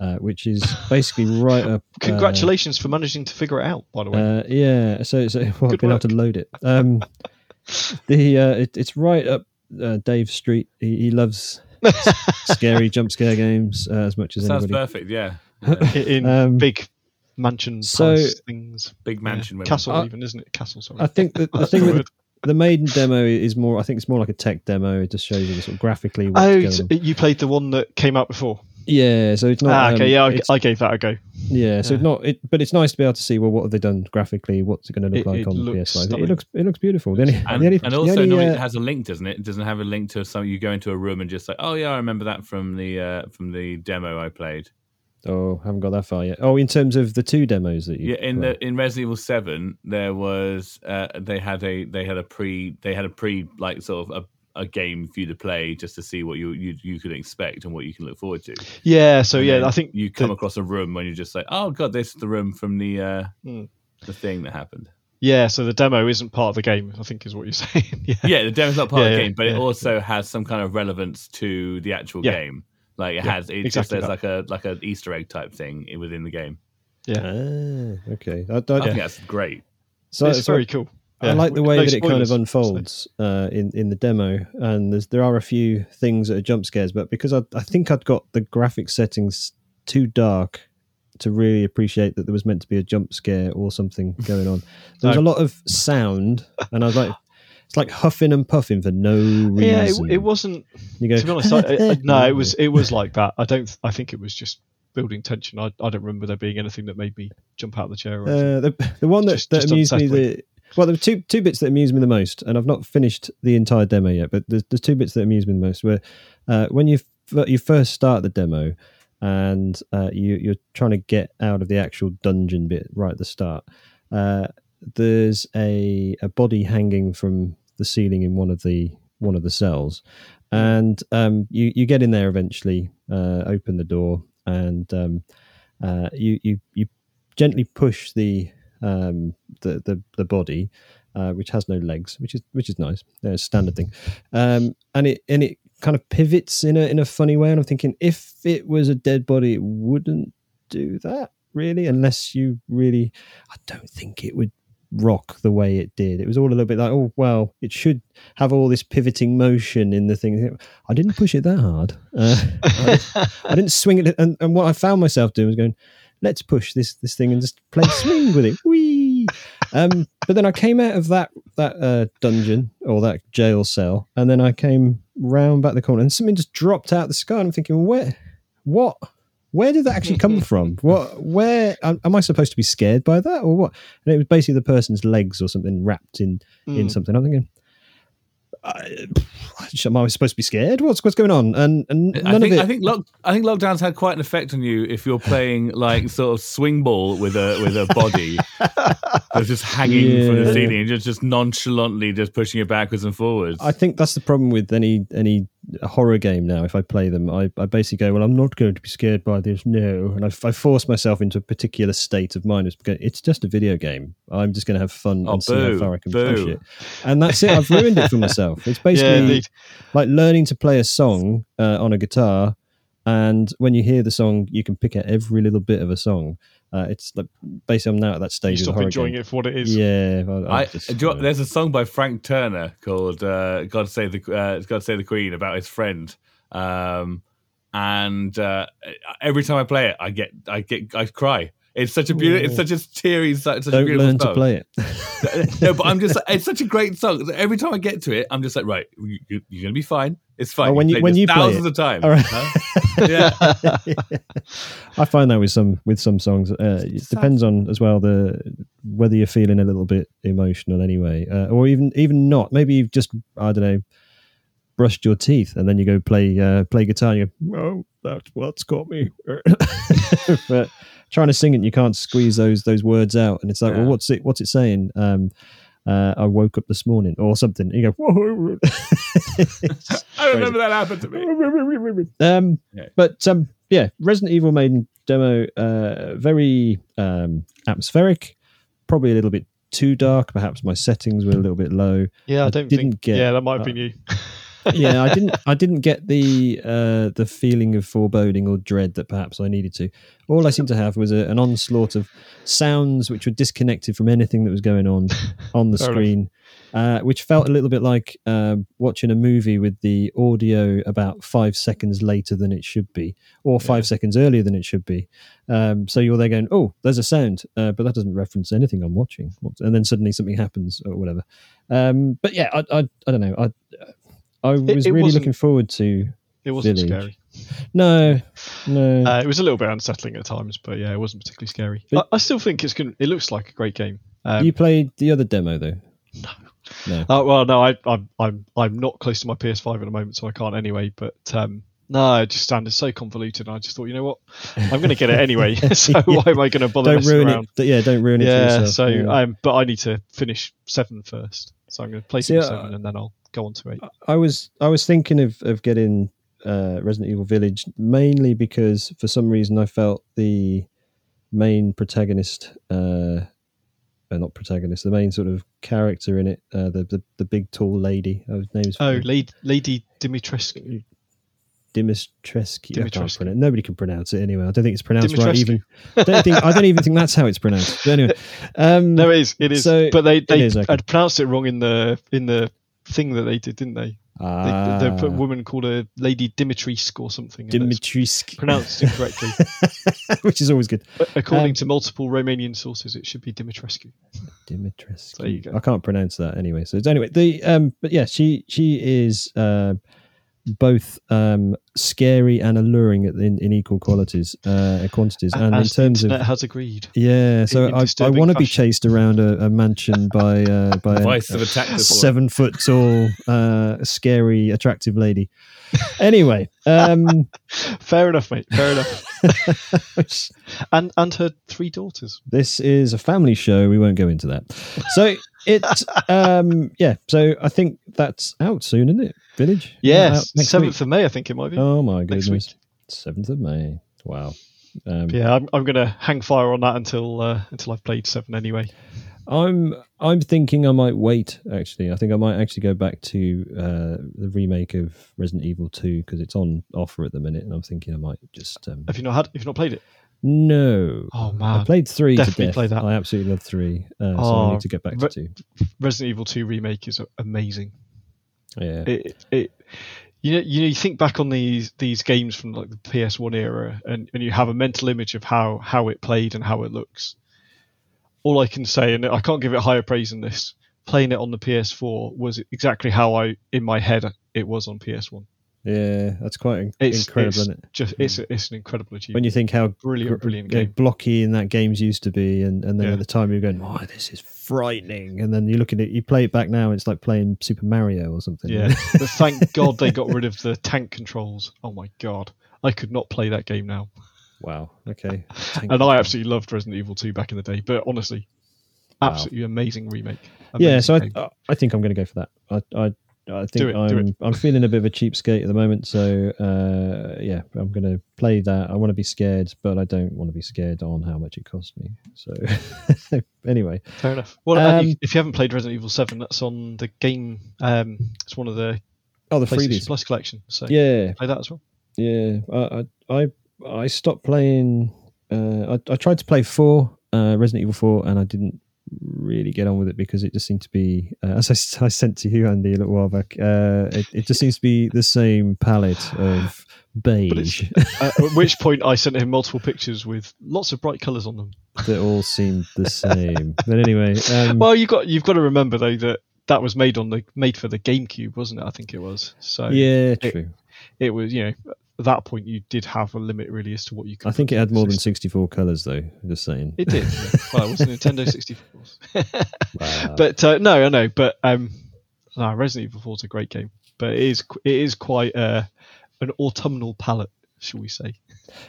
uh, which is basically right up. [laughs] uh, Congratulations for managing to figure it out, by the way. uh, yeah, so so [laughs] well, I've Good been able to load it. Um, [laughs] the uh, it, it's right up uh, Dave Street. He, he loves scary jump scare games uh, as much as Sounds anybody. perfect. Yeah. Yeah. in um, big mansion so- things. Big mansion. women. Castle, Uh, even isn't it? Castle, sorry. I think the, the thing with the Maiden demo is more. I think it's more like a tech demo. It just shows you sort of graphically what's Oh, going on. you played the one that came out before. Yeah, so it's not. ah, okay, um, yeah, I, I gave that a go. yeah. So yeah. it's not. It, but it's nice to be able to see. Well, what have they done graphically? What's it going to look It- like it on the PS5? It looks. It looks beautiful. The only, And, the only, and also, only, normally uh, it has a link, doesn't it? It doesn't have a link to something. You go into a room and just like, oh yeah, I remember that from the uh, from the demo I played. Oh, haven't got that far yet. Oh, in terms of the two demos that you Yeah, in played. the in Resident Evil Seven, there was uh, they had a they had a pre they had a pre like sort of a, a game for you to play just to see what you you you could expect and what you can look forward to. Yeah, so And yeah, I think you come the- across a room when you're just like, oh god, this is the room from the uh, Hmm. the thing that happened. yeah, so the demo isn't part of the game. I think is what you're [laughs] saying. yeah, Yeah, the demo's not part of the yeah, game, but it yeah. also has some kind of relevance to the actual Yeah. game. Like it Yeah, has, it just exactly there's that. like a like an Easter egg type thing within the game. Ah, okay. I, I, I think that's great. so, it's so very cool. I like the no way that it kind of unfolds uh, in in the demo, and there's, there are a few things that are jump scares, but because I, I think I'd got the graphic settings too dark to really appreciate that there was meant to be a jump scare or something [laughs] going on. There was a lot of sound, and I was like, it's like huffing and puffing for no reason. Yeah, it, it wasn't. You go, To be honest, I, I, no, it was it was like that. I don't. I think it was just building tension. I, I don't remember there being anything that made me jump out of the chair. Or. Uh, the, the one that, Just- that just amused me unsettling. the well, there were two two bits that amused me the most, and I've not finished the entire demo yet. But there's, there's two bits that amused me the most. Where uh, when you f- you first start the demo, and uh, you you're trying to get out of the actual dungeon bit right at the start. Uh, there's a a body hanging from the ceiling in one of the one of the cells, and um, you you get in there eventually, uh, open the door, and um, uh, you you you gently push the um, the, the the body, uh, which has no legs, which is which is nice, uh, standard thing, um, and it and it kind of pivots in a in a funny way. And I'm thinking, if it was a dead body, it wouldn't do that really, unless you really. I don't think it would rock the way it did. It was all a little bit like, oh well, it should have all this pivoting motion in the thing. I didn't push it that hard. Uh, I, I didn't swing it, and, and what I found myself doing was going, "Let's push this this thing and just play swing with it." [laughs] Whee! Um, but then I came out of that that uh, dungeon or that jail cell, and then I came round back the corner, and something just dropped out the sky. And I'm thinking, where, what? Where did that actually come [laughs] from? What? Where am am I supposed to be scared by that, or what? And it was basically the person's legs or something wrapped in in Mm. something. I'm thinking, I, am I supposed to be scared? What's what's going on? And and none I think of it. I think lock, I think lockdowns had quite an effect on you if you're playing like sort of swing ball with a with a body [laughs] that's just hanging from the ceiling and just just nonchalantly just pushing it backwards and forwards. I think that's the problem with any any horror game now. If I play them, I, I basically go, well, I'm not going to be scared by this, no, and I, I force myself into a particular state of mind. It's, because it's just a video game. I'm just going to have fun Oh, and see how far I can boo. push it, and that's it. I've ruined it for myself. It's [laughs] basically indeed. like learning to play a song uh, on a guitar, and when you hear the song, you can pick out every little bit of a song. Uh, it's like basically I'm now at that You stage of the stop enjoying game. it for what it is. Yeah, I, I I, just, do you know what- there's a song by Frank Turner called uh, "God Save the uh, God Save the Queen" about his friend, um, and uh, every time I play it, I get I get I cry. It's such a beautiful, it's such a teary, such, such don't beautiful learn song. to play it. [laughs] no, but I'm just it's such a great song. Every time I get to it, I'm just like, right, you, you- you're gonna be fine. It's fine. Oh, when you- played when this you play thousands it. of times. All right. huh? [laughs] yeah. [laughs] I find that with some with some songs, uh, it depends on as well the whether you're feeling a little bit emotional anyway, uh, or even even not. Maybe you've just I don't know brushed your teeth and then you go play uh, play guitar. and you go, oh, that's what's got me. [laughs] but trying to sing it, you can't squeeze those those words out, and it's like, Yeah. well, what's it what's it saying? Um, uh, I woke up this morning, or something. You go, [laughs] whoa. It's I remember that happened to me. [laughs] um, Yeah. but um, yeah, Resident Evil Maiden demo, uh, very um, atmospheric, probably a little bit too dark. Perhaps my settings were a little bit low. Yeah, I I don't didn't think. get- yeah, that might have uh, been you. [laughs] yeah, I didn't. I didn't get the uh, the feeling of foreboding or dread that perhaps I needed to. All I seemed to have was a, an onslaught of sounds which were disconnected from anything that was going on [laughs] on the screen, uh, which felt a little bit like um watching a movie with the audio about five seconds later than it should be, or five Yeah. seconds earlier than it should be. Um, so you're there going, "Oh, there's a sound," uh, but that doesn't reference anything I'm watching, and then suddenly something happens or whatever. Um, but yeah, I, I, I don't know. I, I was it really looking forward to. It wasn't Village. scary. No, no. Uh, it was a little bit unsettling at times, but yeah, it wasn't particularly scary. But- I, I still think it's going. It looks like a great game. Um, you played the other demo though. No. No. Uh, well, no, I, I'm I'm I'm not close to my PS5 at the moment, so I can't anyway. But um, no, it just sounded so convoluted. And I just thought, you know what, I'm going to get it anyway. [laughs] [laughs] so Yeah. why am I going to bother don't ruin around? it. Yeah, don't ruin it. for Yeah, so Yeah. um, but I need to finish seven first. So I'm going to play through uh, seven and then I'll go on to eight. I was I was thinking of of getting uh, Resident Evil Village mainly because for some reason I felt the main protagonist, uh, uh, not protagonist, the main sort of character in it, uh, the, the the big tall lady. Her name's Oh, Lady, Lady Dimitrescu. Dimitrescu. Dimitrescu. pronounce. Nobody can pronounce it anyway. I don't think it's pronounced right. Even don't think I don't even think that's how it's pronounced. But anyway, um, [laughs] No, it is. It is. So, but they they is, okay. had pronounced it wrong in the in the thing that they did, didn't they? They, ah, they put a woman called a Lady Dimitrescu or something. Dimitrescu, pronounced incorrectly. [laughs] which is always good. According Um, to multiple Romanian sources, it should be Dimitrescu. Dimitrescu. There you go. I can't pronounce that anyway. So it's anyway the um, but yeah, she she is uh, both um scary and alluring in, in equal qualities uh quantities, and in As the terms of internet has agreed. yeah. So in I I want to be chased around a, a mansion by uh, by a- of attack seven foot tall, uh, scary, attractive lady. Anyway, um, [laughs] Fair enough, mate. Fair enough. [laughs] And and her three daughters. this is a family show. We won't go into that. So it, um, yeah. So I think that's out soon, isn't it? Village. Yes, next seventh week. of May, I think it might be. Oh my goodness, seventh of May. Wow. Um, Yeah, I'm, I'm going to hang fire on that until uh, until I've played seven anyway. I'm I'm thinking I might wait. Actually, I think I might actually go back to uh, the remake of Resident Evil Two because it's on offer at the minute, and I'm thinking I might just um, Have you not had? Have you not played it? No. Oh man, I played three Definitely to death. play that. I absolutely love three, uh, so I Oh, need to get back to Re- two. Resident Evil Two remake is amazing. Yeah, It, it, you know, you know, you think back on these these games from like the PS1 era, and, and you have a mental image of how how it played and how it looks. All I can say, and I can't give it higher praise than this, playing it on the PS4 was exactly how I in my head it was on PS1. Yeah, that's quite in- It's incredible, it's isn't it? just it's mm. it's an incredible achievement. When you think how brilliant, brilliant game. blocky in that games used to be, and, and then Yeah. at the time you're going, "Oh, this is frightening," and then you look at it, you play it back now, it's like playing Super Mario or something. Yeah, but thank [laughs] God they got rid of the tank controls. Oh my God, I could not play that game now. wow. Okay. And I absolutely loved Resident Evil 2 back in the day. But honestly, Wow. absolutely amazing remake. yeah, so I. I- I think I'm going to go for that. I, I, I think Do it, I'm, do. I'm feeling a bit of a cheapskate at the moment. So, uh, yeah, I'm going to play that. I want to be scared, but I don't want to be scared on how much it cost me. So, [laughs] anyway, Fair enough. Well, Um, if you haven't played Resident Evil 7, that's on the game. Um, it's one of the oh, the freebies. Plus collection. So Yeah, play that as well. yeah. I, I, I, stopped playing. Uh, I, I tried to play four, uh, Resident Evil four, and I didn't really get on with it because it just seemed to be, uh, [laughs] as I sent to you, Andy, a little while back. Uh, it, it just seems to be the same palette of beige. Uh, at [laughs] which point I sent him multiple pictures with lots of bright colours on them. that all seemed the same. [laughs] But anyway, um, Well, you've got you've got to remember though that that was made on the made for the GameCube, wasn't it? I think it was. So yeah, it- true. it was you know at that point you did have a limit really as to what you could. I think it had more than 64 colors, though. Just saying. It did. [laughs] well, it was Nintendo 64. [laughs] Wow. [laughs] but uh, no, I know. But um, no, Resident Evil 4 is a great game, but it is it is quite uh, an autumnal palette, shall we say?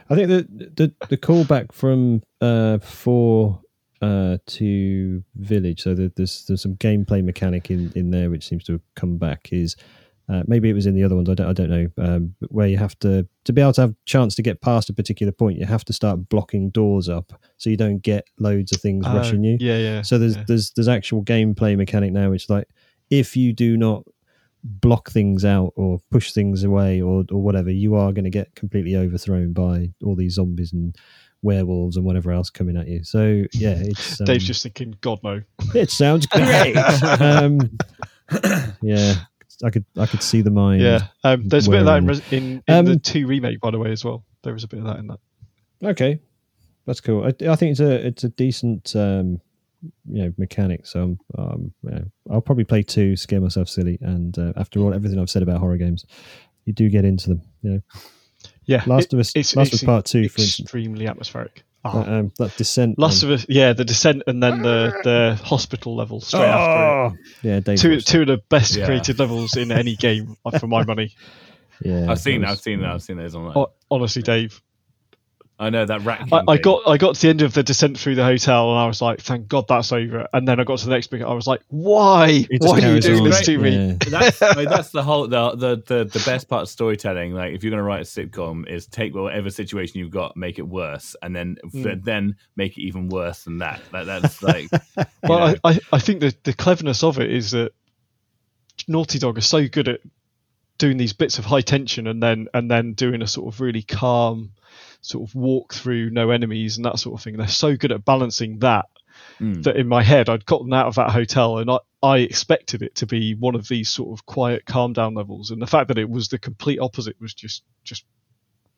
I think the the the callback from uh four uh to village, so there's there's some gameplay mechanic in in there which seems to have come back. Is uh, maybe it was in the other ones. I don't I don't know. Um, where you have to to be able to have chance to get past a particular point, you have to start blocking doors up so you don't get loads of things rushing you. Uh, Yeah, yeah. So there's yeah. there's there's actual gameplay mechanic now, which like if you do not block things out or push things away or or whatever, you are going to get completely overthrown by all these zombies and werewolves and whatever else coming at you. So yeah, it's [laughs] um, Dave's just thinking, God no. it sounds great. [laughs] um, [coughs] yeah, I could I could see the mind. Yeah, um, there's a bit of that in, in, in the Um, two remake, by the way, as well. There was a bit of that in that. Okay, that's cool. I, I think it's a it's a decent um, you know mechanic. So um, yeah, I'll probably play two, scare myself silly, and uh, after all everything I've said about horror games, you do get into them. You know, Yeah, Last it- of Us, Last of it's Us Part Two, for instance, extremely atmospheric. Uh, Ah, um, that descent. Last one. of Us, yeah, the descent and then the the hospital level straight after Oh! yeah, Dave. Two two of the best Yeah. created levels in any game uh, for my money. [laughs] Yeah, I've seen, that I've was- seen, I've seen those online. Ho- Honestly, Dave, I know that rat. I, I got I got to the end of the descent through the hotel and I was like, thank God that's over. And then I got to the next bit, I was like, why? Why are you doing this to me? Yeah. that's I mean, that's the whole the, the the the best part of storytelling. Like if you're going to write a sitcom, is take whatever situation you've got, make it worse, and then Mm. then make it even worse than that. Like that's like [laughs] Well. I, I, I think the, the cleverness of it is that Naughty Dog are so good at doing these bits of high tension and then and then doing a sort of really calm sort of walk through no enemies and that sort of thing. They're so good at balancing that mm. that in my head I'd gotten out of that hotel and I, I expected it to be one of these sort of quiet calm down levels and the fact that it was the complete opposite was just just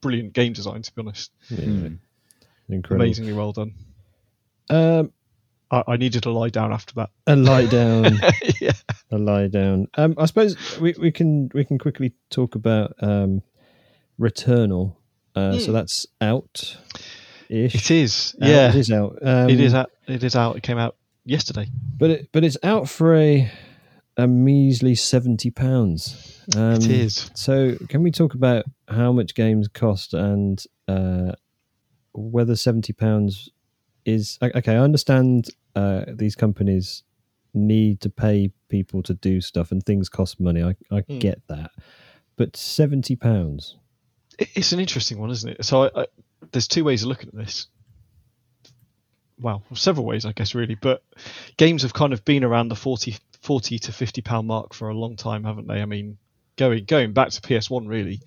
brilliant game design to be honest. Yeah, Mm. incredible. Amazingly well done. Um, I, I needed to lie down after that. a lie down. [laughs] yeah. a lie down. Um, I suppose we, we can we can quickly talk about um, Returnal. Uh, So Hmm. that's out. It is. Out, Yeah. it is out. Um, it is out. It is out. It came out yesterday. but it, but it's out for a a measly seventy pounds. Um, it is. So can we talk about how much games cost and uh, whether seventy pounds is okay? I understand uh, these companies need to pay people to do stuff and things cost money. I, I Hmm. get that, but seventy pounds. It- It's an interesting one, isn't it? So I, I, there's two ways of looking at this. Well, several ways, I guess, really. But games have kind of been around the 40, 40 to fifty pound mark for a long time, haven't they? I mean, going going back to PS1, really.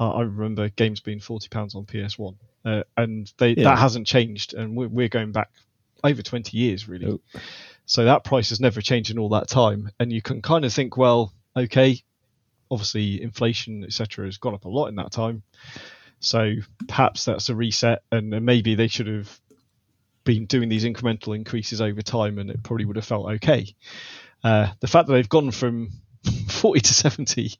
Uh, I remember games being forty pounds on PS1, uh, and they Yeah. that hasn't changed, and we're, we're going back over twenty years, really. Oh. So that price has never changed in all that time, and you can kind of think, well, okay, obviously inflation, etc., has gone up a lot in that time. So perhaps that's a reset, and maybe they should have been doing these incremental increases over time, and it probably would have felt okay. Uh, the fact that they've gone from [laughs] 40 to 70,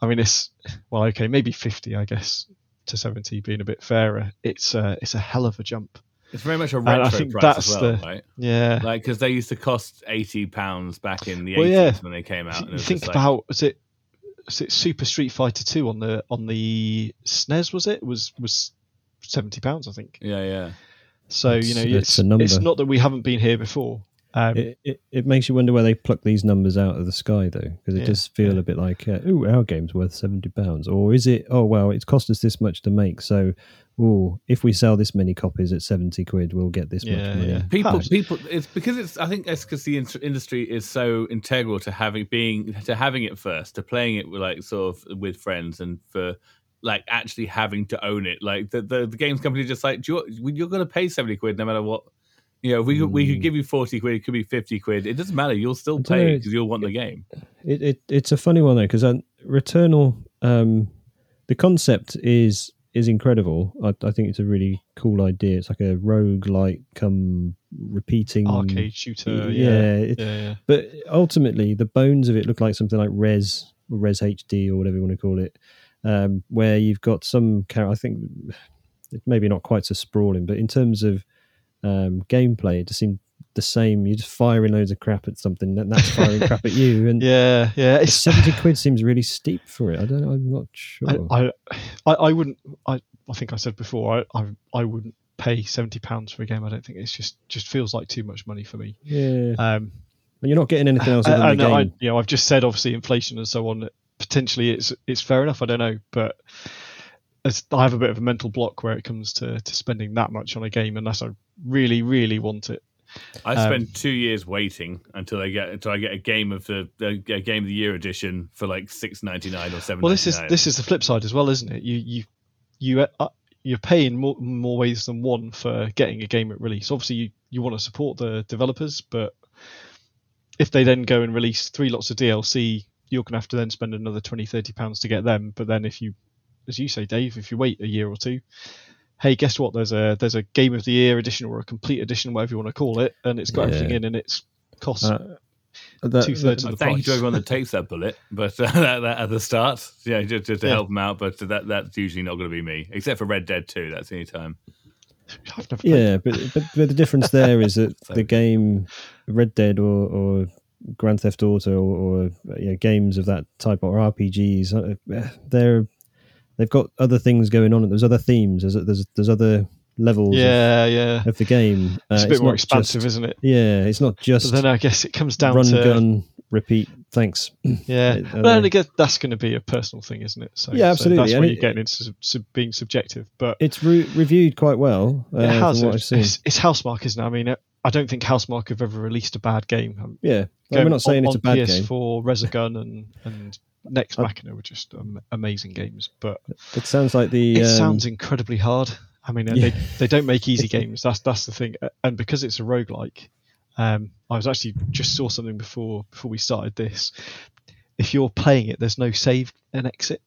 I mean, it's well, okay, maybe 50, I guess, to 70 being a bit fairer. It's uh, it's a hell of a jump. It's very much a retro think price that's as well, the- right? Yeah. Like because they used to cost eighty pounds back in the Well, eighties yeah. when they came out. and it was think about was it Super Street Fighter 2 on the on the SNES was it was was 70 pounds I think. yeah, yeah. So It's- you know it's it's a number. it's not that we haven't been here before. Um, It, it it makes you wonder where they pluck these numbers out of the sky, though, because it Yeah, does feel yeah. a bit like, uh, "Ooh, our game's worth seventy pounds," or is it? Oh, well, it's cost us this much to make, so, oh, if we sell this many copies at seventy quid, we'll get this Yeah, much money. yeah. People, Perhaps. people. It's because it's. I think it's because the in- industry is so integral to having being to having it first, to playing it with like sort of with friends, and for like actually having to own it. Like the the, the games company just like, Do you, you're going to pay seventy quid no matter what. You know, we could, we could Mm. give you forty quid. It could be fifty quid. It doesn't matter. You'll still I pay it because you'll want the game. It, it it's a funny one though, because Returnal, um, the concept is is incredible. I, I think it's a really cool idea. It's like a rogue like come repeating arcade shooter. Yeah, Yeah. it- Yeah. yeah. But ultimately, the bones of it look like something like Rez, or Rez HD, or whatever you want to call it. um, where you've got some character. I think it's maybe not quite so sprawling, but in terms of um, gameplay, it just seemed the same. You're just firing loads of crap at something, and that's firing crap at you. And [laughs] yeah, yeah, it's seventy [laughs] quid seems really steep for it. I don't know. I'm not sure. I, I, I wouldn't. I, I think I said before. I, I, I wouldn't pay seventy pounds for a game. I don't think it's just just feels like too much money for me. yeah, Um, and you're not getting anything else [laughs] I, other I than game. I, you know, I've just said obviously inflation and so on. Potentially, it's it's fair enough. I don't know, but I have a bit of a mental block where it comes to, to spending that much on a game unless I really, really want it. I Um, spent two years waiting until I get until I get a game of the a game of the year edition for like six ninety nine or seven. Well, this is this is the flip side as well, isn't it? You you you uh, you're paying more more ways than one for getting a game at release. Obviously, you you want to support the developers, but if they then go and release three lots of DLC, you're going to have to then spend another 20, 30 pounds to get them. But then if you, as you say, Dave, if you wait a year or two, hey, guess what? There's a there's a game of the year edition or a complete edition, whatever you want to call it, and it's got Yeah. everything in, and it's costs Uh, that- two thirds of the price. Thank you price. to everyone that takes that bullet, but uh, [laughs] that, that at the start, yeah, just, just to Yeah. help them out. But that that's usually not going to be me, except for Red Dead Two. That's the only time. I've never played Yeah, but, but but the difference there is that [laughs] So- the game Red Dead or, or Grand Theft Auto or, or you know, games of that type or RPGs, uh, they're they've got other things going on. At there's other themes. There's there's, there's other levels of- Yeah, yeah. of, the game. Uh, It's a bit more expansive, just- isn't it? yeah, it's not But just then I guess it comes down run to gun repeat. Thanks. [clears throat] Yeah, but uh, then again, that's going to be a personal thing, isn't it? So, Yeah, so absolutely. that's And where it- you're getting into sub, being subjective. But It's re- reviewed quite well. Uh, it has. from what I've It's, it's, it's Housemarque, isn't it? I mean, it, I don't think Housemarque have ever released a bad game. Yeah, we're not saying on, it's a bad on game. PS4, Resogun, and and Nex Machina were just um, amazing games. But It sounds like the it um, sounds incredibly hard. I mean, Yeah. they they don't make easy [laughs] games. That's that's the thing. And because it's a roguelike, um, I was actually just saw something before before we started this. If you're playing it, there's no save and exit.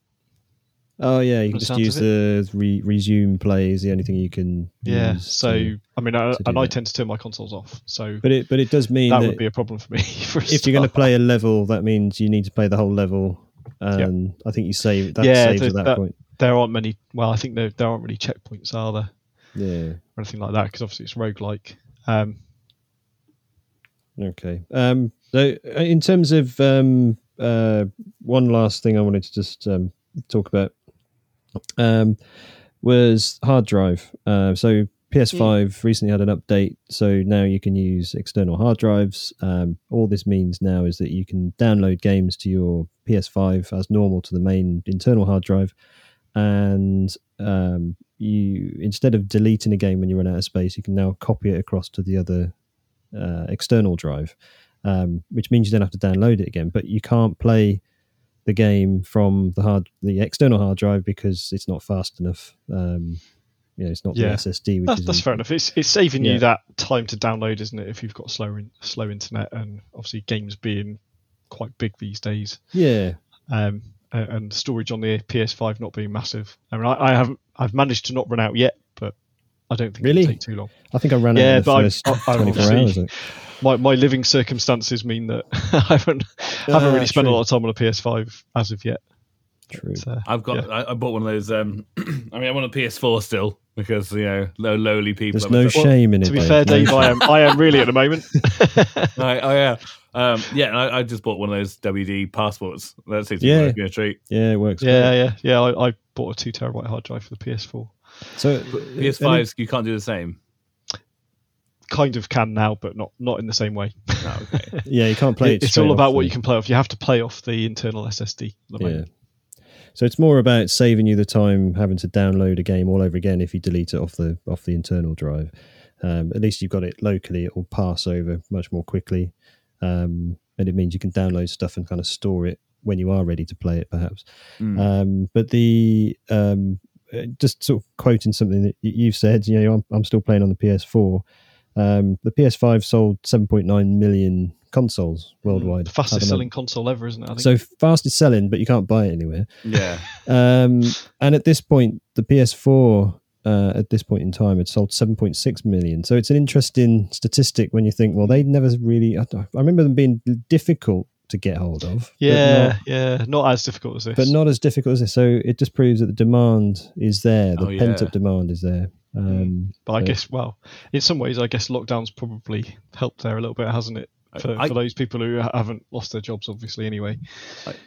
Oh yeah, you can just use the re- resume play is the only thing you can. Yeah. So to- I mean, I, and I that. tend to turn my consoles off. So but it but it does mean that that, would be a problem for me. [laughs] For if you're going to play a level, that means you need to play the whole level, and I think you save that Yeah, saves the- at that, that- point. there aren't many. Well, I think there there aren't really checkpoints, are there, Yeah. or anything like that? Because obviously it's roguelike. Um, Okay. Um. So uh, in terms of um, uh, one last thing I wanted to just um talk about, um, was hard drive. Uh, so PS5 recently had an update, so now you can use external hard drives. Um, all this means now is that you can download games to your PS5 as normal to the main internal hard drive, and um, you instead of deleting a game when you run out of space, you can now copy it across to the other uh, external drive, um, which means you don't have to download it again. But you can't play the game from the hard, the external hard drive because it's not fast enough. Um, you know, it's not Yeah. the SSD. Which that's is that's fair enough. It's it's saving Yeah. you that time to download, isn't it? If you've got slow in, slow internet and obviously games being quite big these days. Yeah, um, and storage on the PS5 not being massive. I mean, I, I haven't, I've managed to not run out yet, but I don't think Really? it'll take too long. I think I ran Yeah, out in the but I've- first I've 24 obviously- hours. My my living circumstances mean that [laughs] I haven't haven't Ah, really spent a lot of time on a PS5 as of yet. True. But, uh, I've got. Yeah. I, I bought one of those. Um, [clears throat] I mean, I'm on a PS4 still because you know, low, lowly people. There's no myself- shame in it. to be Dave. fair, Dave, I am I am really at the moment. [laughs] I, oh yeah, um, yeah. and I, I just bought one of those WD passports. That seems to Yeah. be a treat. Yeah, it works. yeah, yeah, yeah. I, I bought a two terabyte hard drive for the PS4. So But uh, PS5s, you can't do the same. Kind of can now, but not not in the same way. No, okay. [laughs] yeah, you can't play it. it's straight all off about what the- you can play off. You have to play off the internal SSD. At the Yeah. moment. So it's more about saving you the time having to download a game all over again if you delete it off the off the internal drive. Um, at least you've got it locally; it will pass over much more quickly, um, and it means you can download stuff and kind of store it when you are ready to play it, perhaps. Mm. Um, but the um, uh, just sort of quoting something that you've said, you know, I'm, I'm still playing on the PS4. Um, the PS5 sold 7.9 million consoles worldwide. The fastest selling console ever, isn't it? So fastest selling, but you can't buy it anywhere. yeah. [laughs] Um, and at this point, the PS4 uh, at this point in time had sold 7.6 million. So it's an interesting statistic when you think, well, they never really. I, I remember them being difficult to get hold of. Yeah, not- yeah, not as difficult as this. but not as difficult as this. So it just proves that the demand is there. The Oh, pent up demand is there. Um, But I Yeah. guess, well, in some ways, I guess lockdown's probably helped there a little bit, hasn't it? For, I- for those people who haven't lost their jobs, obviously, anyway,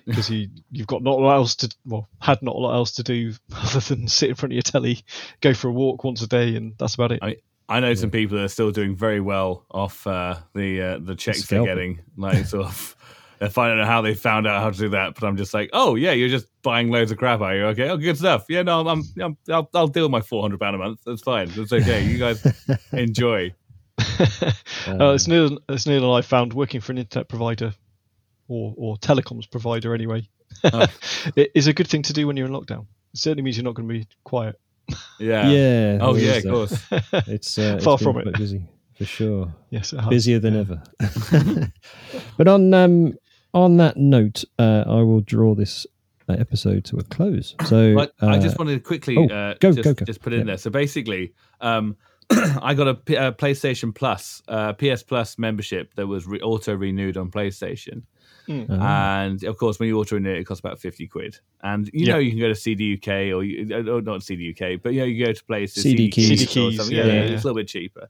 because [laughs] you you've got not a lot else to well had not a lot else to do [laughs] other than sit in front of your telly, go for a walk once a day, and that's about it. I- I know some people that are still doing very well off uh, the uh, the checks they're getting. Like sort of, if I don't know how they found out how to do that, but I'm just like, oh yeah, you're just buying loads of crap. Are you okay? Oh, good stuff. Yeah, no, I'm, I'm I'll, I'll deal with my four hundred pound a month. That's fine. That's okay. You guys [laughs] enjoy. [laughs] Uh, it's Neil. It's Neil and I found working for an internet provider, or or telecoms provider anyway, Oh. [laughs] it is a good thing to do when you're in lockdown. It certainly means you're not going to be quiet. Yeah. yeah. Oh yeah, of course. It's uh, Far it's from it. quite busy for sure. Yes, it has. busier than ever. but on um, on that note, uh, I will draw this uh, episode to a close. [clears throat] So But I uh, just wanted to quickly oh, uh, go, just, go, go. just put in Yeah. there. So basically, um, [clears throat] I got a, P- a PlayStation Plus, uh, PS Plus membership that was re- auto renewed on PlayStation. Uh, And of course, when you auto renew it, it costs about 50 quid. And you Yeah. know, you can go to CD UK or, you, uh, not CD UK, but you know, you go to places, CD Keys Keys. or CD something. Keys, Yeah, yeah, it's a little bit cheaper.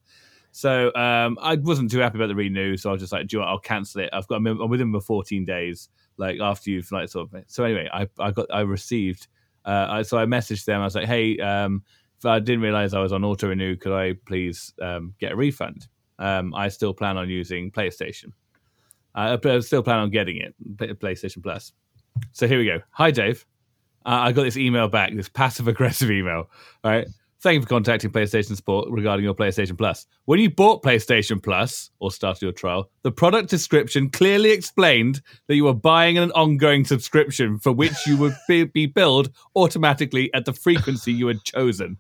So um, I wasn't too happy about the renew, so I was just like, "Do you know? I'll cancel it." I've got I'm within the 14 days, like after you've like sort of. So anyway, I I got I received. Uh, I, so I messaged them. I was like, "Hey, um, I didn't realize I was on auto renew. Could I please um, get a refund?" Um, I still plan on using PlayStation. Uh, I still plan on getting it, PlayStation Plus. So here we go. Hi, Dave. Uh, I got this email back, this passive aggressive email. Right. Thank you for contacting PlayStation Support regarding your PlayStation Plus. When you bought PlayStation Plus or started your trial, the product description clearly explained that you were buying an ongoing subscription for which you would be, be billed automatically at the frequency you had chosen.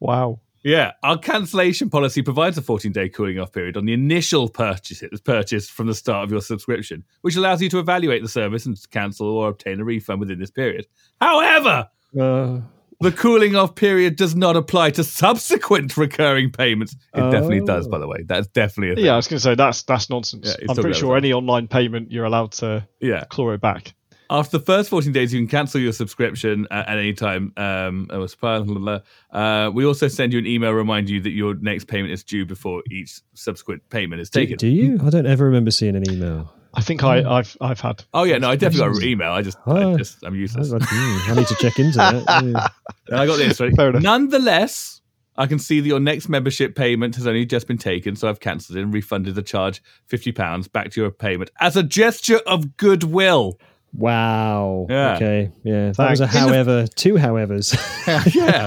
Wow. Yeah, our cancellation policy provides a 14-day cooling off period on the initial purchase purchase from the start of your subscription, which allows you to evaluate the service and cancel or obtain a refund within this period. However, uh, the cooling off period does not apply to subsequent recurring payments. It definitely Oh. does, by the way. That's definitely a thing. Yeah, I was going to say that's that's nonsense. Yeah, I'm pretty sure any online payment you're allowed to Yeah. claw it back. After the first 14 days, you can cancel your subscription at, at any time. Um, it was blah, blah, blah. Uh, we also send you an email remind you that your next payment is due before each subsequent payment is do, taken. do you? I don't ever remember seeing an email. I think I, I've I've had. Oh yeah, no, I definitely got an email. I just, I Oh. just, I'm I, useless. was like, hmm, I need to check into that. [laughs] Yeah. I got this. Right? Fair enough. Nonetheless, I can see that your next membership payment has only just been taken, so I've cancelled it and refunded the charge fifty pounds back to your payment as a gesture of goodwill. Wow. Yeah. Okay. Yeah. That was a Thanks. In the- however. Two howevers. [laughs] yeah.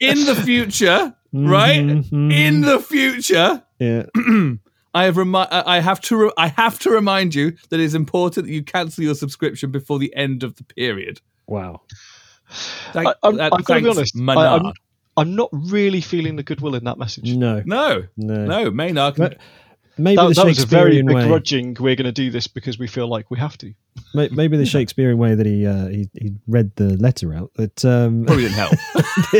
In the future, [laughs] right? Mhm. In the future, yeah. [clears throat] I have remi- I have to re- I have to remind you that it is important that you cancel your subscription before the end of the period. Wow. Thank- I, I'm, I've got to be honest. Maynard. I'm, I'm not really feeling the goodwill in that message. No. no, No. no, Maynard. can- But- Maybe That, the that was a very Shakespearean way. begrudging. We're going to do this because we feel like we have to. Maybe the [laughs] Shakespearean way that he uh, he, he read the letter out. But um, [laughs] Probably didn't help. [laughs]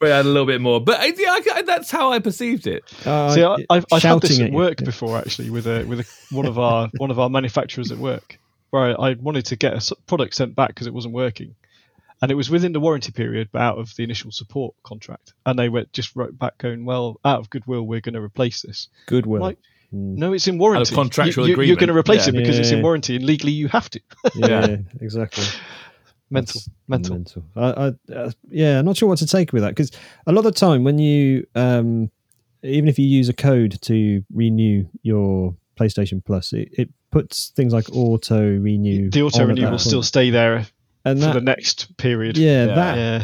but I had a little bit more. But uh, yeah, I, that's how I perceived it. uh, See, I, I've, I've had this shouting at at you. work before, actually, with a with a, one of our one of our manufacturers at work, where I, I wanted to get a product sent back because it wasn't working, and it was within the warranty period, but out of the initial support contract, and they went just wrote back going, "Well, out of goodwill, we're going to replace this." Goodwill. Like, Mm. No, it's in warranty. Of contractual you, you, You're going to replace Yeah. it because it's in warranty, and legally you have to. [laughs] yeah, Yeah. exactly. [laughs] mental, That's mental. mental. I, I, uh, yeah, I'm not sure what to take with that because a lot of the time when you, um, even if you use a code to renew your PlayStation Plus, it, it puts things like auto renew. The auto renew that will still stay there and for the next period. yeah, Yeah. that Yeah.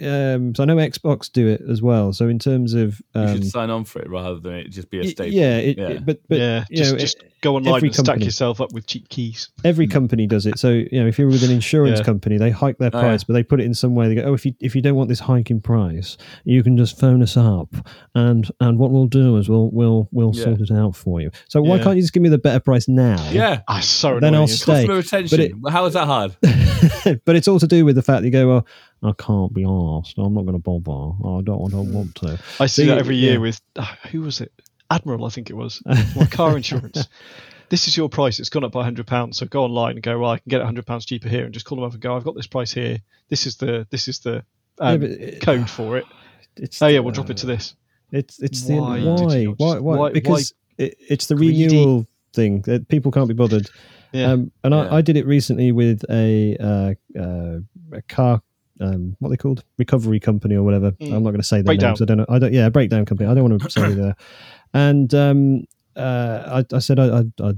that um, so I know Xbox do it as well. So in terms of You um, should sign on for it rather than it just be a staple. yeah, it, Yeah. it- but but yeah, you just, know, just go online every and stack yourself up with cheap keys. every company does it. So you know, if you're with an insurance Yeah. company, they hike their Oh, price, yeah. but they put it in some way. They go, "Oh, if you if you don't want this hike in price, you can just phone us up, and and what we'll do is we'll we'll we'll Yeah. sort it out for you." So why Yeah. can't you just give me the better price now? Yeah. Ah, so Then. I'll isn't it? stay. Customer retention. How is that hard? [laughs] but it's all to do with the fact that you go, "Well, I can't be asked. I'm not going to bother. I don't. I don't want to." I see So that every year yeah. with ah, who was it? Admiral, I think it was, my car insurance. [laughs] This is your price. It's gone up by hundred pounds. So go online and go. Well, I can get hundred pounds cheaper here, and just call them up and go. I've got this price here. This is the this is the um, but it- code for it. [sighs] It's, Oh yeah, we'll drop it to this. It's it's Why the why why why, why- because it, it's the Greedy. renewal thing that people can't be bothered. Yeah. Um, and Yeah. I, I did it recently with a uh, uh, a car. Um, what they called? Recovery company or whatever. Mm. I'm not going to say their Breakdown. names. I don't know. I don't. Yeah, breakdown company. I don't want [clears throat] to say that. And um, uh, I, I said I, I,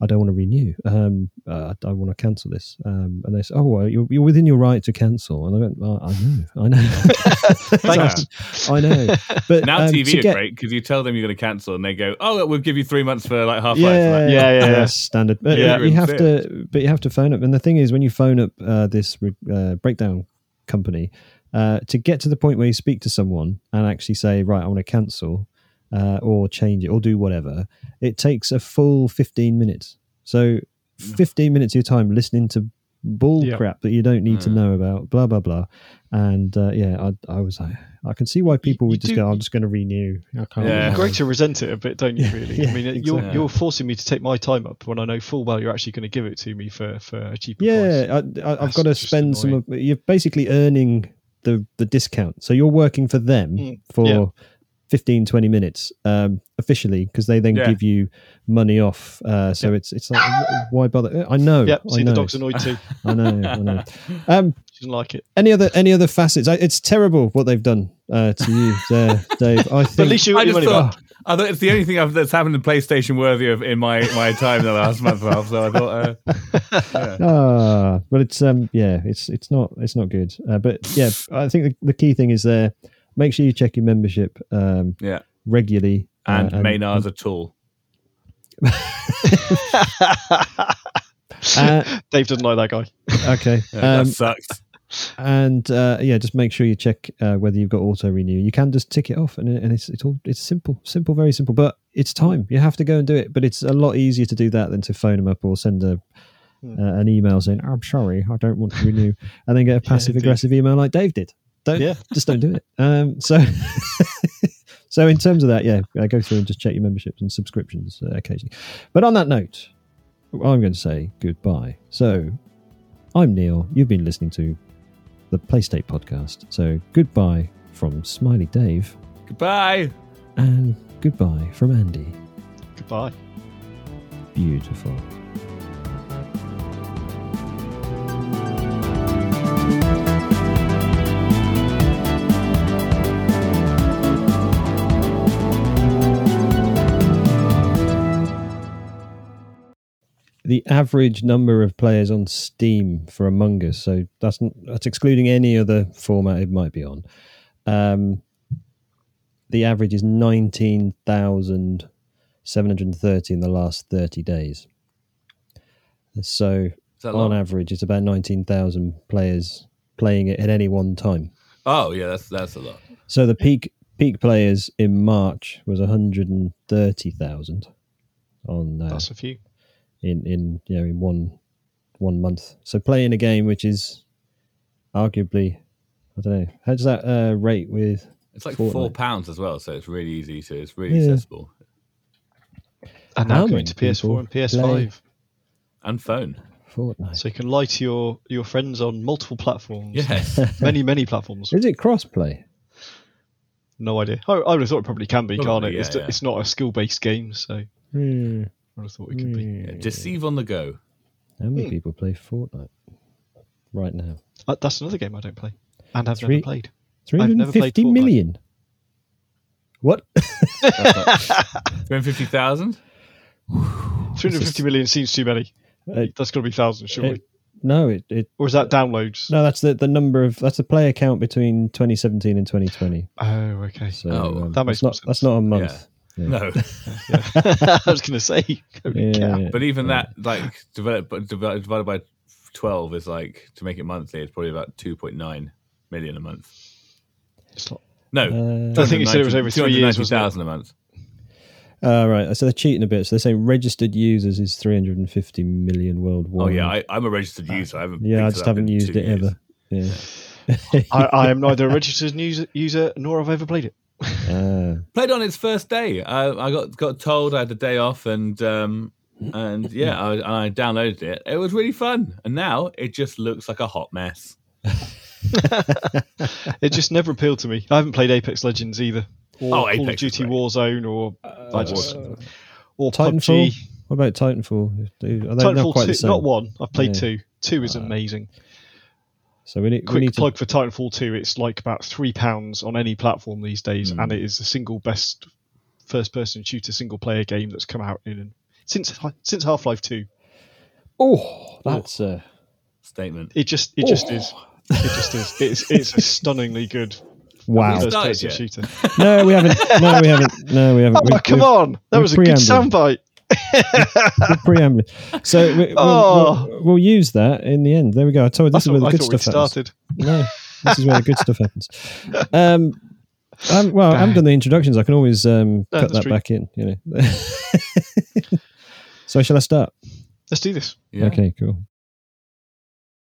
I, I don't want to renew. Um, uh, I, I want to cancel this. Um, and they said, "Oh, well, you're, you're within your right to cancel." And I went, well, "I know, I know, [laughs] Thanks. I know." But Now um, TV is get- great because you tell them you're going to cancel and they go, "Oh, we'll give you three months for like half life." Yeah, Yeah, yeah, yeah. standard. But Yeah. you have to, but you have to phone up. And the thing is, when you phone up uh, this uh, breakdown company, uh, to get to the point where you speak to someone and actually say, right, I want to cancel uh, or change it or do whatever, it takes a full fifteen minutes. So fifteen minutes of your time listening to bull Yeah. crap that you don't need to Mm. know about, blah blah blah. And uh, yeah, I, I was like, I can see why people you would just do- go, I'm just going to renew. I can't. Yeah. You're great to resent it a bit, don't you? Really? Yeah, [laughs] I mean, you're you're forcing me to take my time up when I know full well you're actually going to give it to me for for a cheaper price. Yeah, I, I, I've got to just spend some. annoying. Of, you're basically earning the the discount, so you're working for them Mm, for yeah. 15, 20 minutes um, officially because they then Yeah. give you money off. Uh, so it's it's like why bother? I know. Yep. I See, know. the dog's annoyed too. [laughs] I know. I know. [laughs] Um, She doesn't like it. any other any other facets? I, it's terrible what they've done uh, to you, there, [laughs] Dave. I But at think. least you I got your just money back. thought, I thought it's the only thing I've, that's happened to PlayStation worthy of in my, my time the last month and a half. So I thought, uh, yeah. Ah, but it's um yeah, it's it's not it's not good. Uh, but yeah, I think the, the key thing is there. Make sure you check your membership um, yeah. regularly. uh, And Maynard's a tool. [laughs] uh, Dave doesn't like that guy. okay, [laughs] Yeah, um, that sucks. and uh, yeah, just make sure you check uh, whether you've got auto renew. You can just tick it off, and, and it's it's all it's simple, simple, very simple. But it's time. You have to go and do it. But it's a lot easier to do that than to phone them up or send a. Hmm. Uh, an email saying, "I'm sorry, I don't want to renew," and then get a [laughs] passive aggressive email like Dave did. Don't Yeah. [laughs] just don't do it. Um, so, [laughs] so in terms of that, yeah, uh, go through and just check your memberships and subscriptions uh, occasionally. But on that note, I'm going to say goodbye. So, I'm Neil. You've been listening to the PlayState podcast. So, goodbye from Smiley Dave, Goodbye. and goodbye from Andy. Goodbye. Beautiful. The average number of players on Steam for Among Us, so that's that's excluding any other format it might be on. Um, the average is nineteen thousand seven hundred and thirty in the last thirty days. So on long? average, it's about nineteen thousand players playing it at any one time. Oh, yeah, that's that's a lot. So the peak peak players in March was one hundred and thirty thousand on uh, That's a few. In in you know in one one month. So playing a game which is arguably I don't know how does that uh, rate with It's like four pounds as well, so it's really easy to. It's really Yeah. accessible. And now going to PS4 and PS5. And phone. Fortnite? So you can lie to your, your friends on multiple platforms. Yes. [laughs] Many, many platforms. Is it crossplay? No idea. I, I would have thought it probably can be, can't Probably, it? it's, yeah, yeah. it's not a skill based game, so Hmm. I would thought it could be. Yeah, Deceive on the go. How many Hmm. people play Fortnite right now? Uh, that's another game I don't play and have Three- never played. Three I've never and played fifty Fortnite. million. What? [laughs] Three hundred fifty thousand. 350 million seems too many. Uh, that's got to be thousands, surely. it- no, it, it or is that downloads? no. That's the, the number of that's the player count between 2017 and 2020. Oh, okay. So Oh, um, that makes that's more not that's not a month. Yeah. No, [laughs] I was going to say. Yeah, but even that, like divided, divided divided by twelve is like to make it monthly. It's probably about two point nine million a month. It's not- No, Uh, I think you said it was over three years, wasn't thousand a month. Uh, right. So they're cheating a bit. So they're saying registered users is 350 million worldwide. Oh yeah, I, I'm a registered user. I haven't. yeah, I just haven't used it years. ever. Yeah. I, I am neither a registered user, user nor have I ever played it. Uh, Played on its first day. I, I got got told I had a day off, and um, and yeah, I, I downloaded it. It was really fun, and now it just looks like a hot mess. [laughs] It just never appealed to me. I haven't played Apex Legends either, or Oh, Call Apex of Duty great. Warzone, or I just or Titanfall. PUBG. What about Titanfall? Are they not Titanfall quite two, the same? not one. I've played Yeah. two. Two is amazing. So we need, we Quick need to. plug for Titanfall two. It's like about three pounds on any platform these days, Hmm. and it is the single best first-person shooter single-player game that's come out in since since Half-Life two. Oh, that's a Statement. It just it just Oh. is. It just is. It's it's a stunningly good wow. First-person shooter. no, we haven't. No, we haven't. No, we haven't. Oh, We- come on! That was a good soundbite. [laughs] we're preambling. So we, we'll, Oh. we'll, we'll use that in the end. There we go. I told you I this is where the good thought we'd stuff happens. started. No, this is where the good stuff [laughs] happens. Um, um, well, I haven't done the introductions. I can always um, No, cut that true. back in. You know. [laughs] so shall I start? Let's do this. Yeah. Okay, cool.